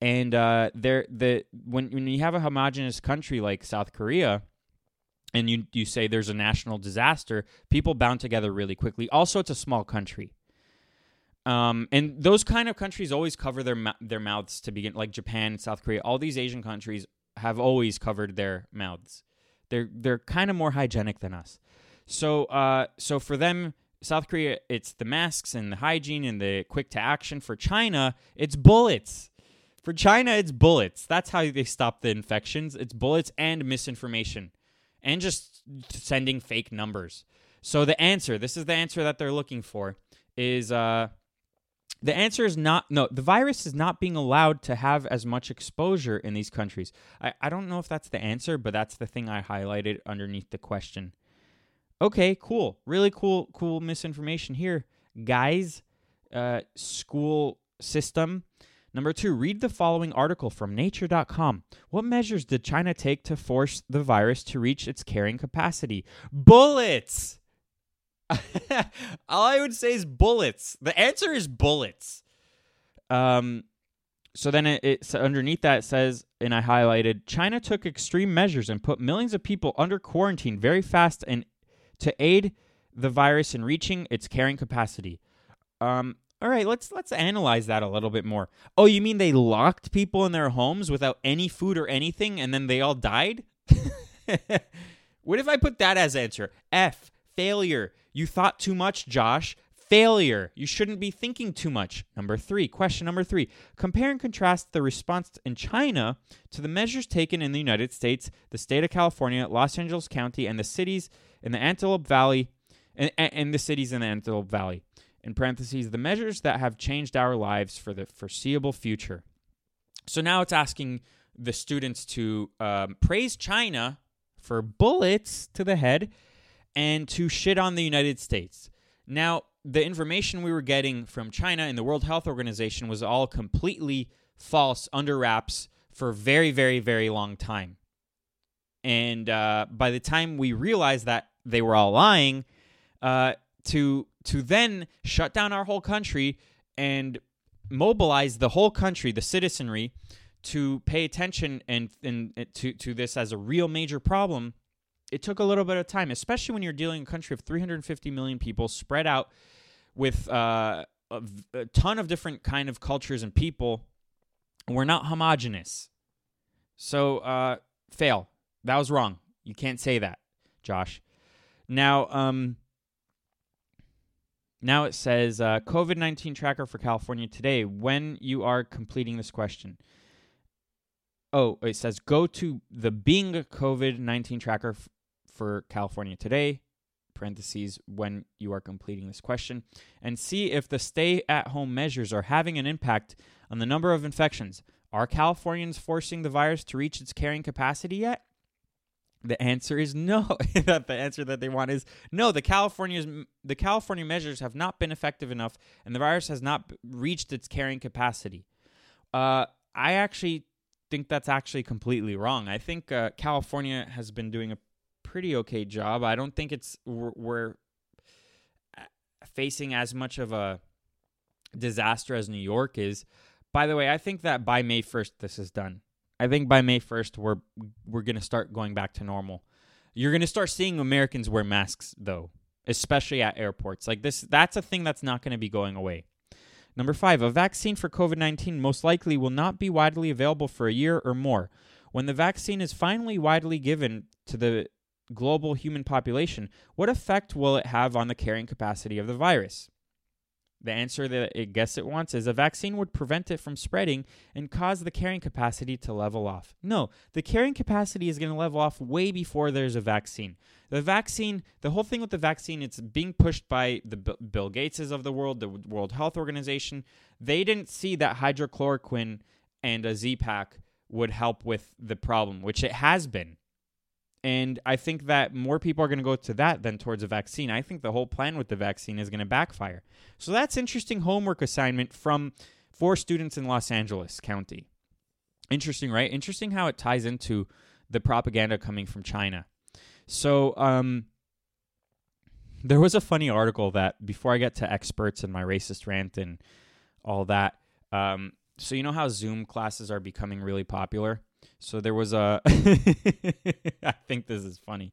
S1: And uh, there, the when when you have a homogenous country like South Korea, and you you say there's a national disaster, people bound together really quickly. Also, it's a small country. Um, and those kind of countries always cover their their mouths to begin, like Japan, South Korea. All these Asian countries have always covered their mouths. They're they're kind of more hygienic than us. So, uh, so for them, South Korea, it's the masks and the hygiene and the quick to action. For China, it's bullets. For China, it's bullets. That's how they stop the infections. It's bullets and misinformation and just sending fake numbers. So the answer, this is the answer that they're looking for, is uh, the answer is not no. The virus is not being allowed to have as much exposure in these countries. I, I don't know if that's the answer, but that's the thing I highlighted underneath the question. Okay, cool. Really cool, cool misinformation here. Guys, uh, school system. Number two, read the following article from nature.com. What measures did China take to force the virus to reach its carrying capacity? Bullets! All I would say is bullets. The answer is bullets. Um, so then it, it so underneath that says, and I highlighted, China took extreme measures and put millions of people under quarantine very fast and to aid the virus in reaching its carrying capacity. Um, all right, let's let's analyze that a little bit more. Oh, you mean they locked people in their homes without any food or anything, and then they all died? what if I put that as answer? F failure. You thought too much, Josh. Failure. You shouldn't be thinking too much. Number three, question number three. Compare and contrast the response in China to the measures taken in the United States, the state of California, Los Angeles County, and the cities in the Antelope Valley, and, and the cities in the Antelope Valley. In parentheses, the measures that have changed our lives for the foreseeable future. So now it's asking the students to um, praise China for bullets to the head and to shit on the United States. Now, the information we were getting from China and the World Health Organization was all completely false, under wraps for a very, very, very long time. And uh, by the time we realized that they were all lying, uh, to to then shut down our whole country and mobilize the whole country, the citizenry, to pay attention and, and to, to this as a real major problem it took a little bit of time, especially when you're dealing in a country of 350 million people spread out with uh, a, a, ton of different kind of cultures and people. We're not homogenous. So, uh, fail. That was wrong. You can't say that, Josh. Now, um, now it says uh, COVID 19 tracker for California today when you are completing this question. Oh, it says go to the Bing COVID 19 tracker f- for California today, parentheses, when you are completing this question, and see if the stay at home measures are having an impact on the number of infections. Are Californians forcing the virus to reach its carrying capacity yet? The answer is no. the answer that they want is no. The California's the California measures have not been effective enough, and the virus has not reached its carrying capacity. Uh, I actually think that's actually completely wrong. I think uh, California has been doing a pretty okay job. I don't think it's we're, uh, facing as much of a disaster as New York is. By the way, I think that by May 1st this is done. I think by May 1st we're we're going to start going back to normal. You're going to start seeing Americans wear masks though, especially at airports. Like this that's a thing that's not going to be going away. Number 5, a vaccine for COVID-19 most likely will not be widely available for a year or more. When the vaccine is finally widely given to the global human population, what effect will it have on the carrying capacity of the virus? The answer that it guess it wants is a vaccine would prevent it from spreading and cause the carrying capacity to level off. No, the carrying capacity is going to level off way before there's a vaccine. The vaccine, the whole thing with the vaccine, it's being pushed by the Bill Gateses of the world, the World Health Organization. They didn't see that hydrochloroquine and a Z-Pak would help with the problem, which it has been. And I think that more people are going to go to that than towards a vaccine. I think the whole plan with the vaccine is going to backfire. So that's interesting homework assignment from four students in Los Angeles County. Interesting, right? Interesting how it ties into the propaganda coming from China. So, um, there was a funny article that before I get to experts and my racist rant and all that, um, so you know how Zoom classes are becoming really popular? So there was a. I think this is funny.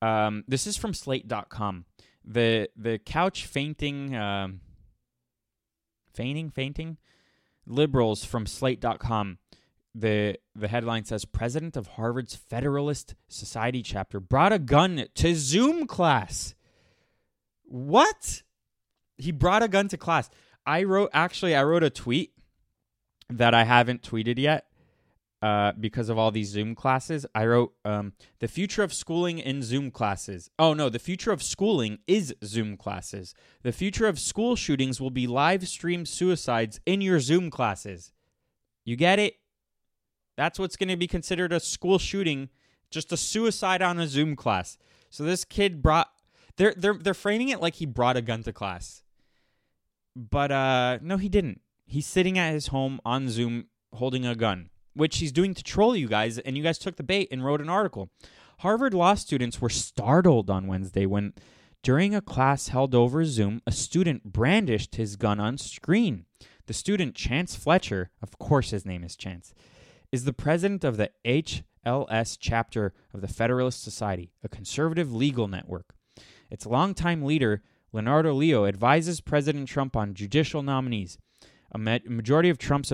S1: Um, this is from Slate.com. The the couch fainting, um, fainting, fainting liberals from Slate.com the the headline says President of Harvard's Federalist Society chapter brought a gun to Zoom class. What? He brought a gun to class. I wrote actually I wrote a tweet that I haven't tweeted yet uh, because of all these Zoom classes. I wrote um, the future of schooling in Zoom classes. Oh no, the future of schooling is Zoom classes. The future of school shootings will be live stream suicides in your Zoom classes. You get it? That's what's going to be considered a school shooting, just a suicide on a Zoom class. So this kid brought they're they're they're framing it like he brought a gun to class. But uh no he didn't. He's sitting at his home on Zoom holding a gun, which he's doing to troll you guys and you guys took the bait and wrote an article. Harvard law students were startled on Wednesday when during a class held over Zoom, a student brandished his gun on screen. The student, Chance Fletcher, of course his name is Chance, is the president of the HLS chapter of the Federalist Society, a conservative legal network. Its longtime leader, Leonardo Leo, advises President Trump on judicial nominees. A majority of Trump's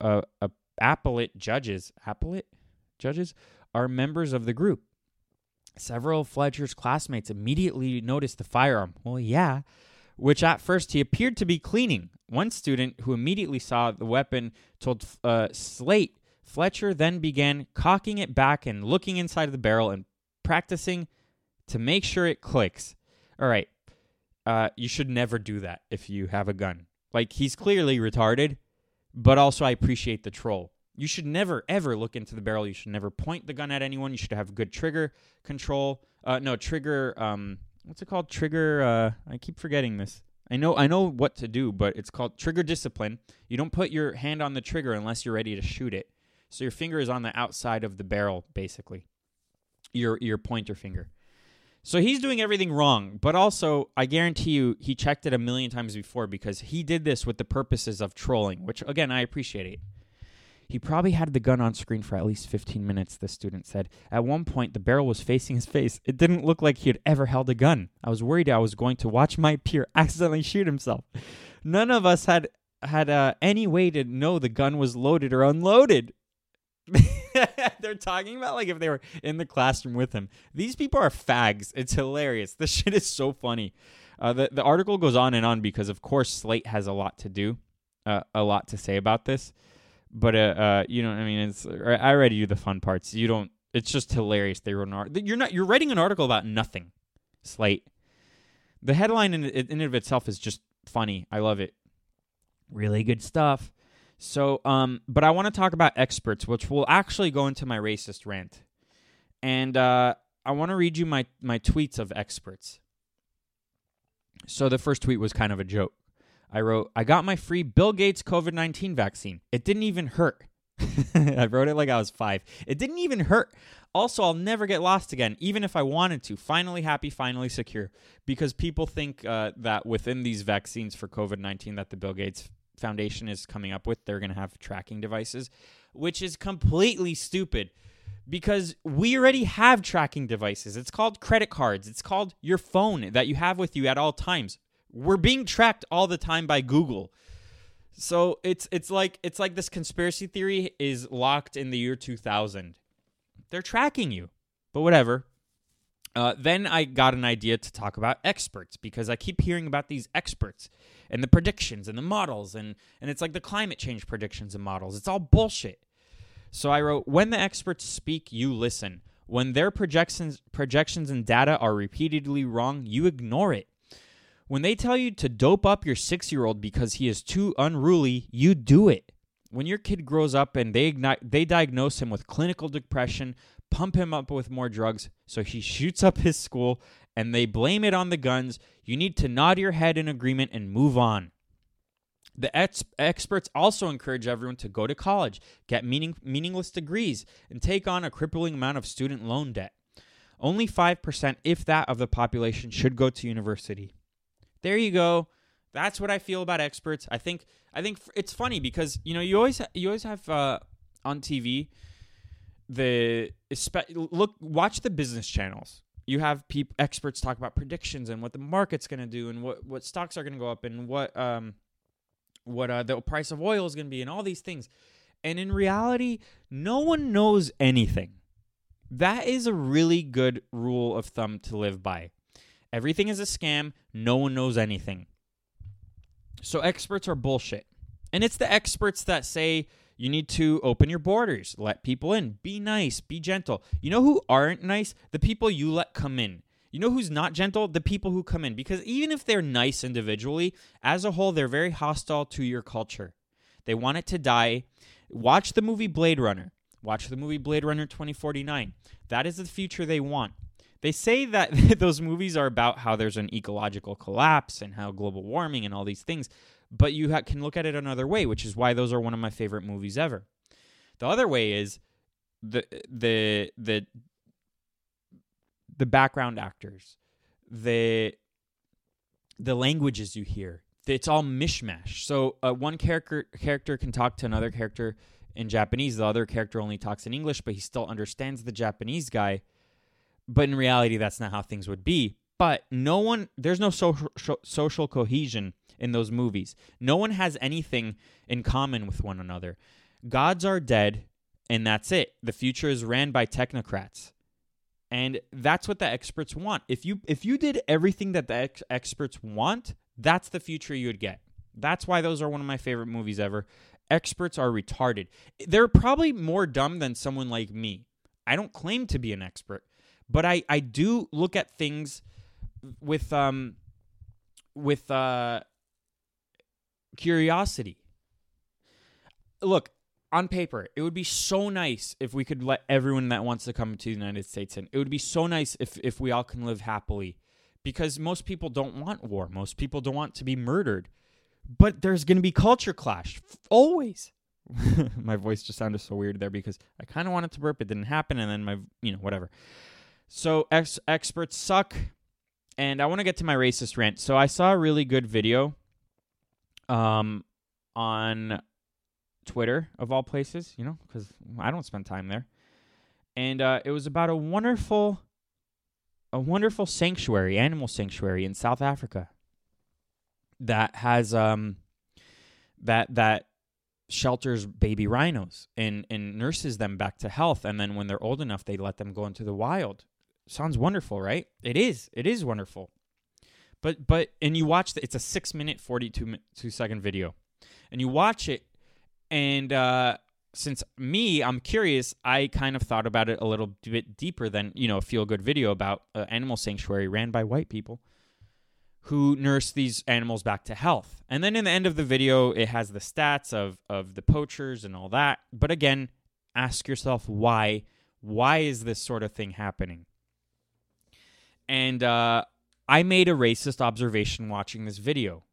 S1: uh, uh, appellate judges, appellate judges, are members of the group. Several of Fletcher's classmates immediately noticed the firearm. Well, yeah, which at first he appeared to be cleaning. One student who immediately saw the weapon told uh, Slate Fletcher then began cocking it back and looking inside of the barrel and practicing to make sure it clicks. All right, uh, you should never do that if you have a gun. Like, he's clearly retarded, but also I appreciate the troll. You should never, ever look into the barrel. You should never point the gun at anyone. You should have good trigger control. Uh, no, trigger, um, what's it called? Trigger, uh, I keep forgetting this. I know I know what to do, but it's called trigger discipline. You don't put your hand on the trigger unless you're ready to shoot it. So your finger is on the outside of the barrel, basically. Your your pointer finger. So he's doing everything wrong, but also I guarantee you he checked it a million times before because he did this with the purposes of trolling, which again I appreciate it. He probably had the gun on screen for at least 15 minutes, the student said. At one point, the barrel was facing his face. It didn't look like he had ever held a gun. I was worried I was going to watch my peer accidentally shoot himself. None of us had had uh, any way to know the gun was loaded or unloaded. They're talking about like if they were in the classroom with him. These people are fags. It's hilarious. This shit is so funny. Uh, the the article goes on and on because of course Slate has a lot to do, uh, a lot to say about this. But uh, uh you know, I mean, it's I already do the fun parts. You don't. It's just hilarious. They wrote an article. You're not. You're writing an article about nothing. Slate. The headline in, in and of itself is just funny. I love it. Really good stuff. So, um, but I want to talk about experts, which will actually go into my racist rant, and uh, I want to read you my my tweets of experts. So the first tweet was kind of a joke. I wrote, "I got my free Bill Gates COVID nineteen vaccine. It didn't even hurt." I wrote it like I was five. It didn't even hurt. Also, I'll never get lost again, even if I wanted to. Finally happy, finally secure. Because people think uh, that within these vaccines for COVID 19 that the Bill Gates Foundation is coming up with, they're going to have tracking devices, which is completely stupid because we already have tracking devices. It's called credit cards, it's called your phone that you have with you at all times. We're being tracked all the time by Google. So it's it's like it's like this conspiracy theory is locked in the year 2000. They're tracking you. But whatever. Uh, then I got an idea to talk about experts because I keep hearing about these experts and the predictions and the models and and it's like the climate change predictions and models. It's all bullshit. So I wrote when the experts speak, you listen. When their projections projections and data are repeatedly wrong, you ignore it. When they tell you to dope up your 6-year-old because he is too unruly, you do it. When your kid grows up and they they diagnose him with clinical depression, pump him up with more drugs so he shoots up his school and they blame it on the guns, you need to nod your head in agreement and move on. The ex- experts also encourage everyone to go to college, get meaning- meaningless degrees, and take on a crippling amount of student loan debt. Only 5%, if that, of the population should go to university. There you go. That's what I feel about experts. I think I think it's funny because you know you always you always have uh, on TV the look watch the business channels you have people experts talk about predictions and what the market's going to do and what what stocks are going to go up and what um what uh, the price of oil is going to be and all these things And in reality, no one knows anything. That is a really good rule of thumb to live by. Everything is a scam, no one knows anything. So experts are bullshit. And it's the experts that say you need to open your borders, let people in, be nice, be gentle. You know who aren't nice? The people you let come in. You know who's not gentle? The people who come in. Because even if they're nice individually, as a whole, they're very hostile to your culture. They want it to die. Watch the movie Blade Runner. Watch the movie Blade Runner 2049. That is the future they want. They say that those movies are about how there's an ecological collapse and how global warming and all these things, but you ha- can look at it another way, which is why those are one of my favorite movies ever. The other way is the the the the background actors, the the languages you hear. It's all mishmash. So uh, one character character can talk to another character in Japanese. The other character only talks in English, but he still understands the Japanese guy. But in reality, that's not how things would be. But no one, there's no social social cohesion in those movies. No one has anything in common with one another. Gods are dead, and that's it. The future is ran by technocrats and that's what the experts want if you if you did everything that the ex- experts want that's the future you would get that's why those are one of my favorite movies ever experts are retarded they're probably more dumb than someone like me i don't claim to be an expert but i i do look at things with um with uh curiosity look on paper, it would be so nice if we could let everyone that wants to come to the United States in. It would be so nice if if we all can live happily, because most people don't want war. Most people don't want to be murdered. But there's going to be culture clash always. my voice just sounded so weird there because I kind of wanted to burp, it didn't happen, and then my you know whatever. So ex- experts suck, and I want to get to my racist rant. So I saw a really good video, um, on Twitter of all places, you know, because I don't spend time there. And uh, it was about a wonderful, a wonderful sanctuary, animal sanctuary in South Africa that has um that that shelters baby rhinos and and nurses them back to health and then when they're old enough they let them go into the wild sounds wonderful right it is it is wonderful but but and you watch the, it's a 6 minute 42 two second video and you watch it and uh, since me, I'm curious, I kind of thought about it a little bit deeper than, you know, a feel good video about an animal sanctuary ran by white people who nurse these animals back to health. And then in the end of the video, it has the stats of, of the poachers and all that. But again, ask yourself why. Why is this sort of thing happening? And uh, I made a racist observation watching this video.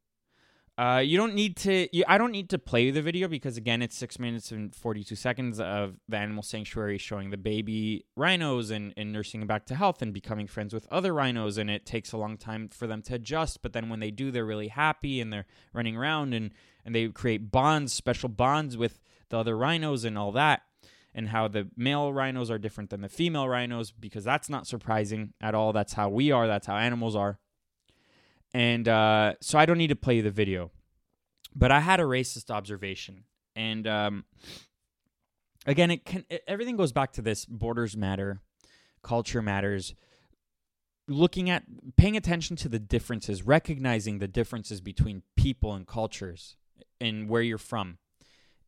S1: Uh, you don't need to. You, I don't need to play the video because again, it's six minutes and forty-two seconds of the animal sanctuary showing the baby rhinos and, and nursing them back to health and becoming friends with other rhinos, and it takes a long time for them to adjust. But then when they do, they're really happy and they're running around and and they create bonds, special bonds with the other rhinos and all that, and how the male rhinos are different than the female rhinos because that's not surprising at all. That's how we are. That's how animals are. And uh, so I don't need to play the video. But I had a racist observation. And um, again, it can it, everything goes back to this borders matter, culture matters. Looking at paying attention to the differences, recognizing the differences between people and cultures and where you're from.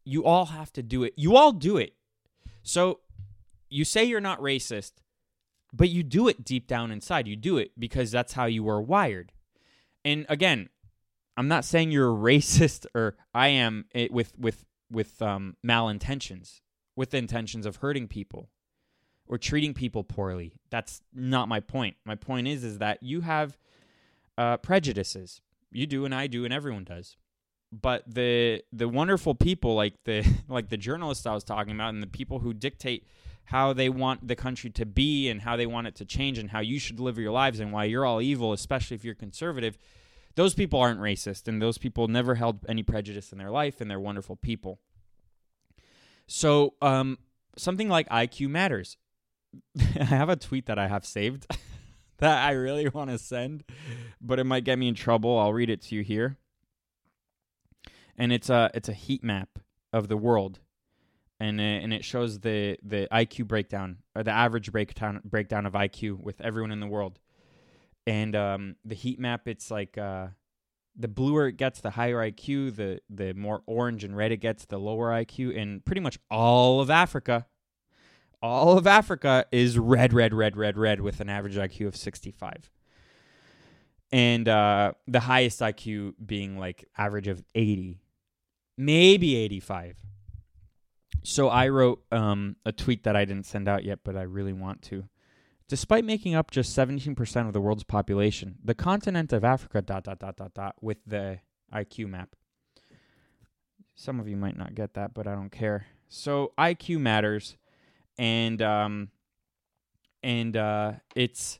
S1: You all have to do it. You all do it. So you say you're not racist, but you do it deep down inside. You do it because that's how you were wired. And again, I'm not saying you're a racist or I am it, with with with um, malintentions, with the intentions of hurting people or treating people poorly. That's not my point. My point is is that you have uh, prejudices. You do, and I do, and everyone does. But the the wonderful people like the like the journalists I was talking about, and the people who dictate how they want the country to be and how they want it to change and how you should live your lives and why you're all evil, especially if you're conservative those people aren't racist and those people never held any prejudice in their life and they're wonderful people. So, um, something like IQ matters. I have a tweet that I have saved that I really want to send, but it might get me in trouble. I'll read it to you here. And it's a it's a heat map of the world. and and it shows the the IQ breakdown or the average breakdown breakdown of IQ with everyone in the world. And um, the heat map, it's like uh, the bluer it gets, the higher IQ. The the more orange and red it gets, the lower IQ. And pretty much all of Africa, all of Africa is red, red, red, red, red, with an average IQ of sixty five. And uh, the highest IQ being like average of eighty, maybe eighty five so I wrote um, a tweet that I didn't send out yet, but I really want to. Despite making up just 17% of the world's population, the continent of Africa dot dot dot dot dot with the IQ map. Some of you might not get that, but I don't care. So IQ matters, and um, and uh, it's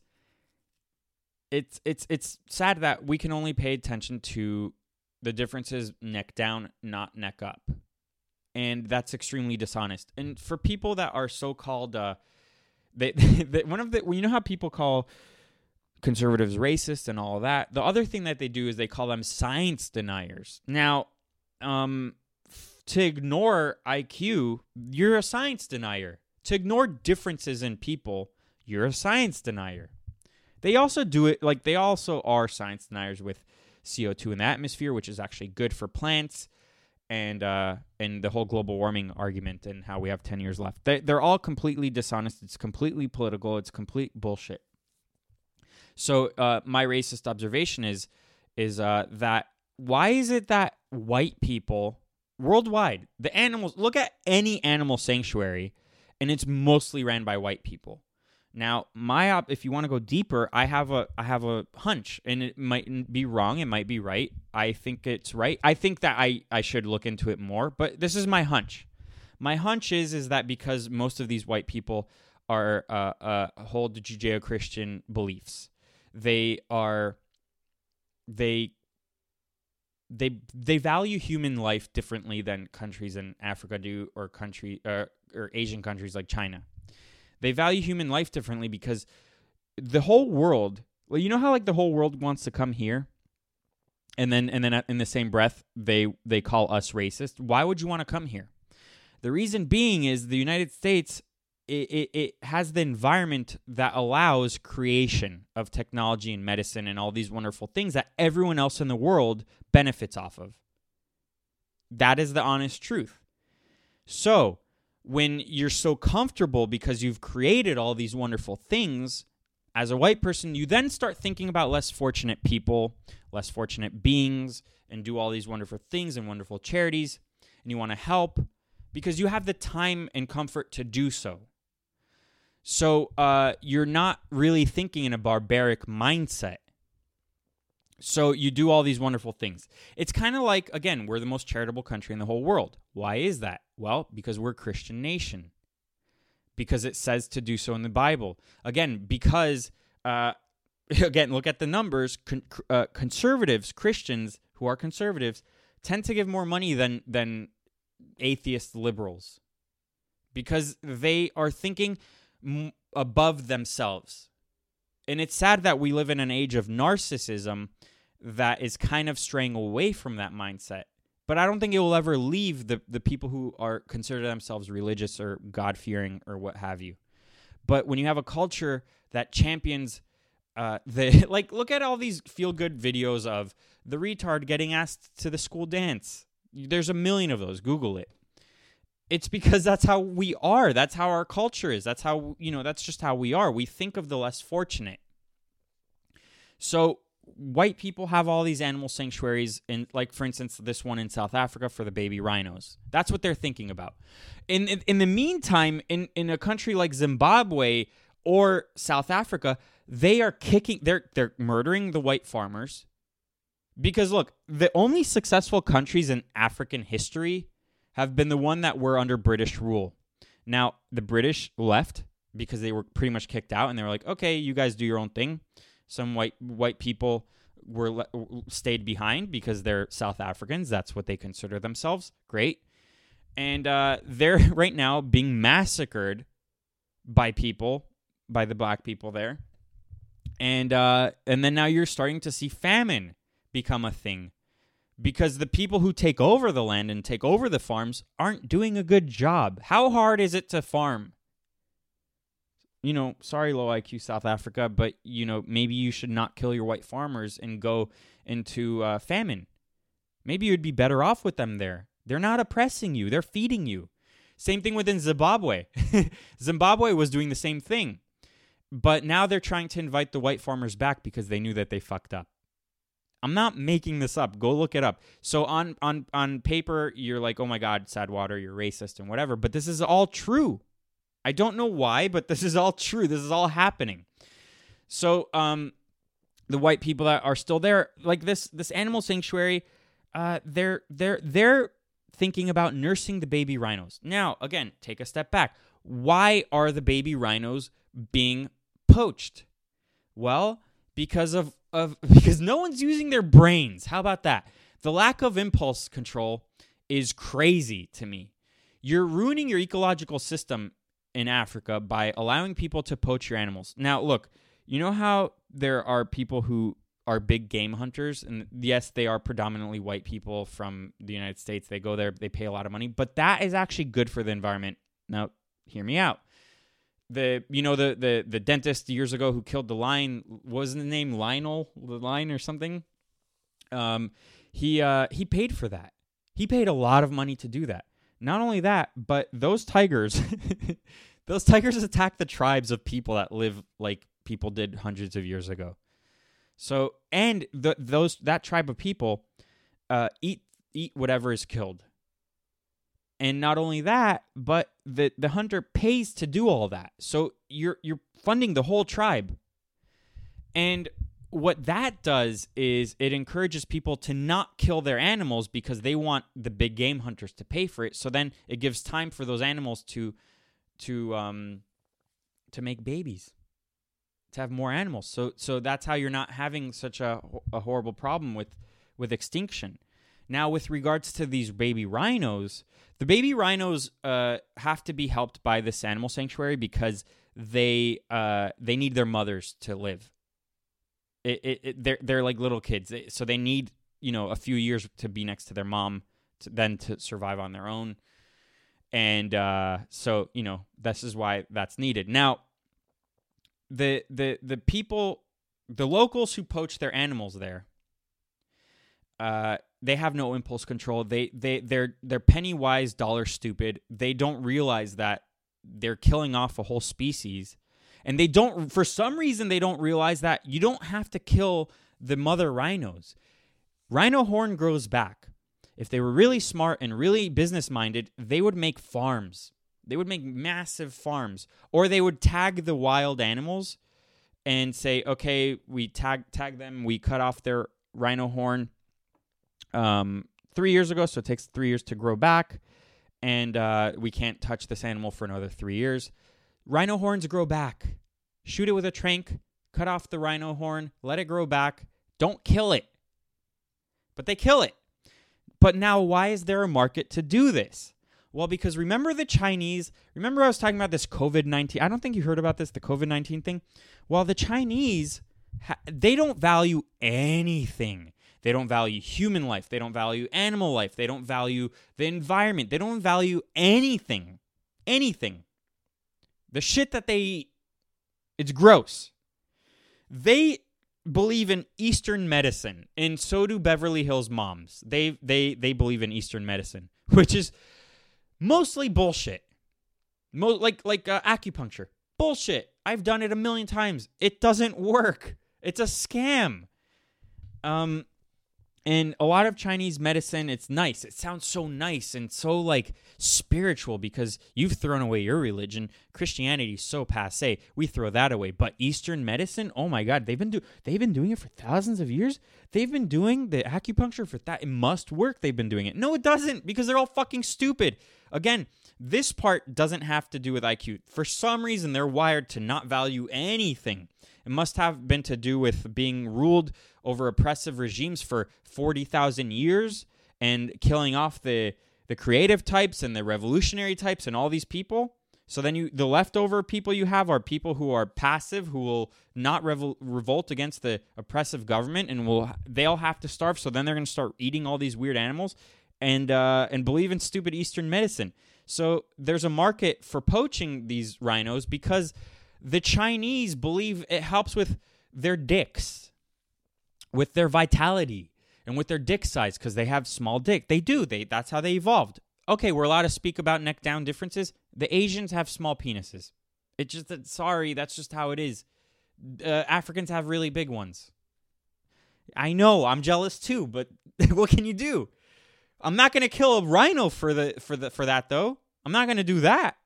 S1: it's it's it's sad that we can only pay attention to the differences neck down, not neck up and that's extremely dishonest. And for people that are so-called, uh, they, they, one of the well, you know how people call conservatives racist and all that. The other thing that they do is they call them science deniers. Now, um, to ignore IQ, you're a science denier. To ignore differences in people, you're a science denier. They also do it like they also are science deniers with CO2 in the atmosphere, which is actually good for plants and uh, and the whole global warming argument and how we have 10 years left. They, they're all completely dishonest. It's completely political. It's complete bullshit. So uh, my racist observation is is uh, that why is it that white people worldwide, the animals, look at any animal sanctuary, and it's mostly ran by white people. Now, my op, if you want to go deeper, I have a I have a hunch, and it might be wrong, it might be right. I think it's right. I think that I I should look into it more, but this is my hunch. My hunch is is that because most of these white people are uh, uh, hold Judeo-Christian beliefs, they are they they they value human life differently than countries in Africa do or country uh, or Asian countries like China. They value human life differently because the whole world, well, you know how like the whole world wants to come here? And then and then in the same breath they they call us racist. Why would you want to come here? The reason being is the United States it, it, it, has the environment that allows creation of technology and medicine and all these wonderful things that everyone else in the world benefits off of. That is the honest truth. So, when you're so comfortable because you've created all these wonderful things as a white person, you then start thinking about less fortunate people, less fortunate beings, and do all these wonderful things and wonderful charities, and you want to help because you have the time and comfort to do so. So uh, you're not really thinking in a barbaric mindset. So you do all these wonderful things. It's kind of like again, we're the most charitable country in the whole world. Why is that? Well, because we're a Christian nation. Because it says to do so in the Bible. Again, because uh, again, look at the numbers. Con- uh, conservatives, Christians who are conservatives, tend to give more money than than atheist liberals, because they are thinking m- above themselves. And it's sad that we live in an age of narcissism that is kind of straying away from that mindset. But I don't think it will ever leave the, the people who are consider themselves religious or God fearing or what have you. But when you have a culture that champions uh, the like, look at all these feel good videos of the retard getting asked to the school dance. There's a million of those. Google it. It's because that's how we are. That's how our culture is. That's how you know. That's just how we are. We think of the less fortunate. So white people have all these animal sanctuaries in like for instance this one in South Africa for the baby rhinos. That's what they're thinking about. In in, in the meantime in in a country like Zimbabwe or South Africa, they are kicking they're they're murdering the white farmers. Because look, the only successful countries in African history have been the one that were under British rule. Now, the British left because they were pretty much kicked out and they were like, "Okay, you guys do your own thing." Some white white people were stayed behind because they're South Africans. That's what they consider themselves. Great, and uh, they're right now being massacred by people, by the black people there, and uh, and then now you're starting to see famine become a thing because the people who take over the land and take over the farms aren't doing a good job. How hard is it to farm? You know, sorry, low IQ South Africa, but you know, maybe you should not kill your white farmers and go into uh, famine. Maybe you'd be better off with them there. They're not oppressing you, they're feeding you. Same thing within Zimbabwe. Zimbabwe was doing the same thing. But now they're trying to invite the white farmers back because they knew that they fucked up. I'm not making this up. Go look it up. So on on on paper, you're like, oh my god, Sadwater, you're racist and whatever. But this is all true. I don't know why, but this is all true. This is all happening. So um, the white people that are still there, like this this animal sanctuary, uh, they're they're they're thinking about nursing the baby rhinos. Now, again, take a step back. Why are the baby rhinos being poached? Well, because of of because no one's using their brains. How about that? The lack of impulse control is crazy to me. You're ruining your ecological system in Africa by allowing people to poach your animals. Now, look, you know how there are people who are big game hunters and yes, they are predominantly white people from the United States. They go there, they pay a lot of money, but that is actually good for the environment. Now, hear me out the you know the the the dentist years ago who killed the lion was the name Lionel the lion or something. Um, he uh he paid for that. He paid a lot of money to do that. Not only that, but those tigers, those tigers attack the tribes of people that live like people did hundreds of years ago. So and the those that tribe of people uh, eat eat whatever is killed. And not only that, but the, the hunter pays to do all that. So you're you're funding the whole tribe. And what that does is it encourages people to not kill their animals because they want the big game hunters to pay for it. So then it gives time for those animals to to um to make babies to have more animals. So so that's how you're not having such a, a horrible problem with with extinction. Now, with regards to these baby rhinos, the baby rhinos uh, have to be helped by this animal sanctuary because they uh, they need their mothers to live. It, it, it, they're they're like little kids, so they need you know a few years to be next to their mom, to, then to survive on their own, and uh, so you know this is why that's needed. Now, the the the people, the locals who poach their animals there, uh, they have no impulse control. They they they're they're penny wise, dollar stupid. They don't realize that they're killing off a whole species. And they don't for some reason they don't realize that you don't have to kill the mother rhinos. Rhino horn grows back. If they were really smart and really business minded, they would make farms. They would make massive farms or they would tag the wild animals and say, "Okay, we tag tag them, we cut off their rhino horn um, three years ago, so it takes three years to grow back, and uh, we can't touch this animal for another three years. Rhino horns grow back. Shoot it with a trank, cut off the rhino horn, let it grow back. Don't kill it. But they kill it. But now, why is there a market to do this? Well, because remember the Chinese, remember I was talking about this COVID 19. I don't think you heard about this, the COVID 19 thing. Well, the Chinese, they don't value anything. They don't value human life. They don't value animal life. They don't value the environment. They don't value anything. Anything. The shit that they eat, it's gross. They believe in Eastern medicine, and so do Beverly Hills moms. They they they believe in Eastern medicine, which is mostly bullshit. Mo- like like uh, acupuncture, bullshit. I've done it a million times. It doesn't work. It's a scam. Um, and a lot of Chinese medicine, it's nice. It sounds so nice and so like spiritual because you've thrown away your religion. Christianity is so passe. We throw that away. But Eastern medicine, oh my God, they've been do they've been doing it for thousands of years. They've been doing the acupuncture for that. It must work. They've been doing it. No, it doesn't because they're all fucking stupid. Again, this part doesn't have to do with IQ. For some reason, they're wired to not value anything. It must have been to do with being ruled over oppressive regimes for 40,000 years and killing off the, the creative types and the revolutionary types and all these people So then you the leftover people you have are people who are passive, who will not revol- revolt against the oppressive government, and will they'll have to starve. So then they're going to start eating all these weird animals, and uh, and believe in stupid Eastern medicine. So there's a market for poaching these rhinos because the Chinese believe it helps with their dicks, with their vitality, and with their dick size because they have small dick. They do. They that's how they evolved. Okay, we're allowed to speak about neck down differences. The Asians have small penises. It just that sorry, that's just how it is. Uh, Africans have really big ones. I know, I'm jealous too, but what can you do? I'm not to kill a rhino for the for the for that though. I'm not to do that.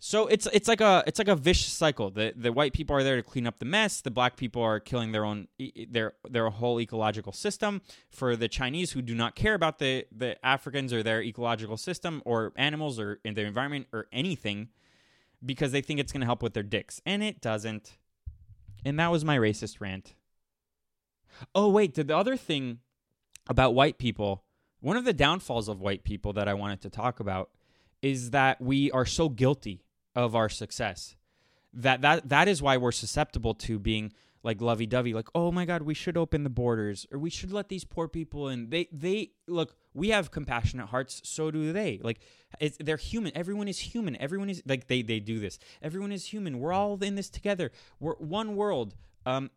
S1: So it's it's like a it's like a vicious cycle. The the white people are there to clean up the mess. The black people are killing their own their their whole ecological system. For the Chinese who do not care about the the Africans or their ecological system or animals or in their environment or anything, because they think it's going to help with their dicks, and it doesn't. And that was my racist rant. Oh wait, the other thing about white people, one of the downfalls of white people that I wanted to talk about is that we are so guilty of our success. That that that is why we're susceptible to being like lovey-dovey like oh my god we should open the borders or we should let these poor people in. They they look we have compassionate hearts so do they. Like they're human. Everyone is human. Everyone is like they they do this. Everyone is human. We're all in this together. We're one world. Um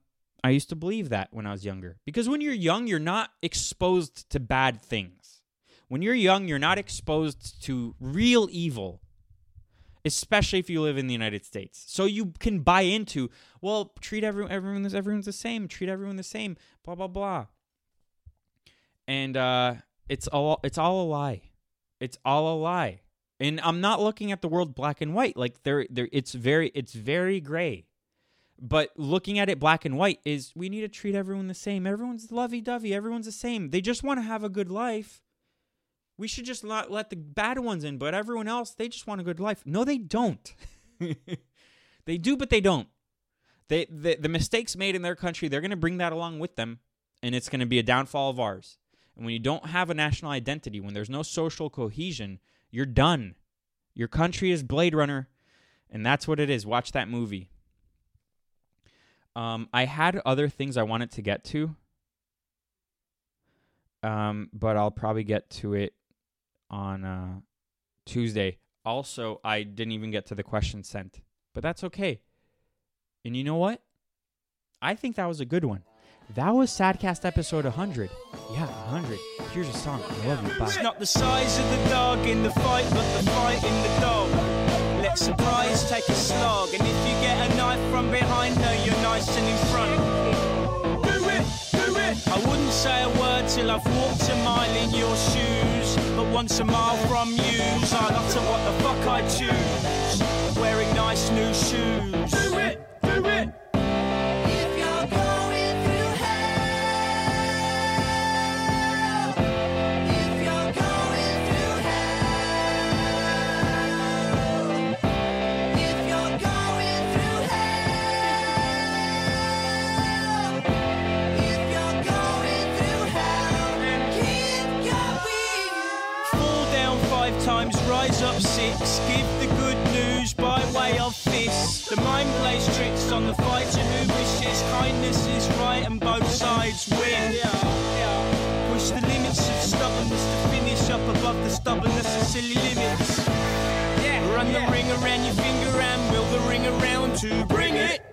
S1: i used to believe that when i was younger because when you're young you're not exposed to bad things when you're young you're not exposed to real evil especially if you live in the United States. So you can buy into, well, treat everyone everyone everyone's the same, treat everyone the same, blah blah blah. And uh, it's all it's all a lie. It's all a lie. And I'm not looking at the world black and white. Like there there it's very it's very gray. But looking at it black and white is we need to treat everyone the same. Everyone's lovey-dovey, everyone's the same. They just want to have a good life we should just not let the bad ones in, but everyone else, they just want a good life. No, they don't. they do, but they don't. They the, the mistakes made in their country, they're going to bring that along with them, and it's going to be a downfall of ours. And when you don't have a national identity, when there's no social cohesion, you're done. Your country is Blade Runner, and that's what it is. Watch that movie. Um, I had other things I wanted to get to, um, but I'll probably get to it on uh, Tuesday. Also, I didn't even get to the question sent, but that's okay. And you know what? I think that was a good one. That was Sadcast episode 100. Yeah, 100. Here's a song. I love you. Bye.
S7: It's not the size of the dog in the fight, but the fight in the dog. Surprise take a slog, and if you get a knife from behind her, you're nice and in front. Do it, do it. I wouldn't say a word till I've walked a mile in your shoes, but once a mile from you, I'll utter what the fuck I choose. Wearing nice new shoes. Do it, do it. The mind plays tricks on the fighter who wishes kindness is right and both sides win. Push the limits of stubbornness to finish up above the stubbornness of silly limits. Run the ring around your finger and will the ring around to bring it. Bring it.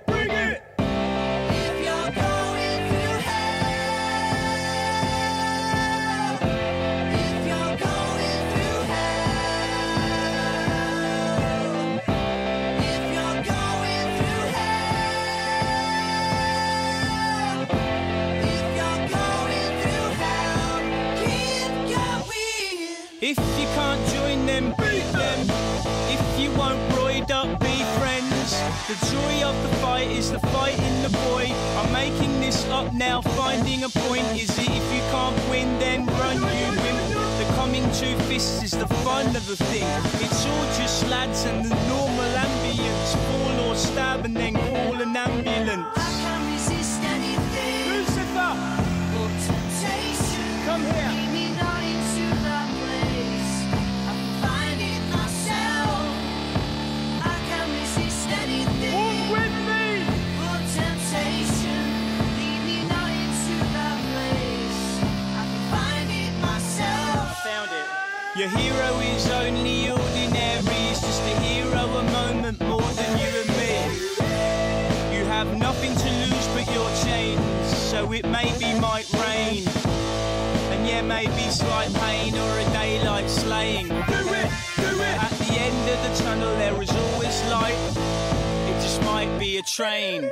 S7: Fight is the fight in the boy. I'm making this up now, finding a point. Is it if you can't win, then run, you win. The coming two fists is the fun of the thing. It's all just lads and the normal ambience. Fall or stab and then call an ambulance.
S8: I can't resist anything.
S7: Lucifer,
S8: Or temptation.
S7: come here. Your hero is only ordinary, he's just a hero a moment more than you and me. You have nothing to lose but your chains, so it maybe might rain. And yeah, maybe slight pain or a daylight slaying. Do it, do it. At the end of the tunnel, there is always light. It just might be a train.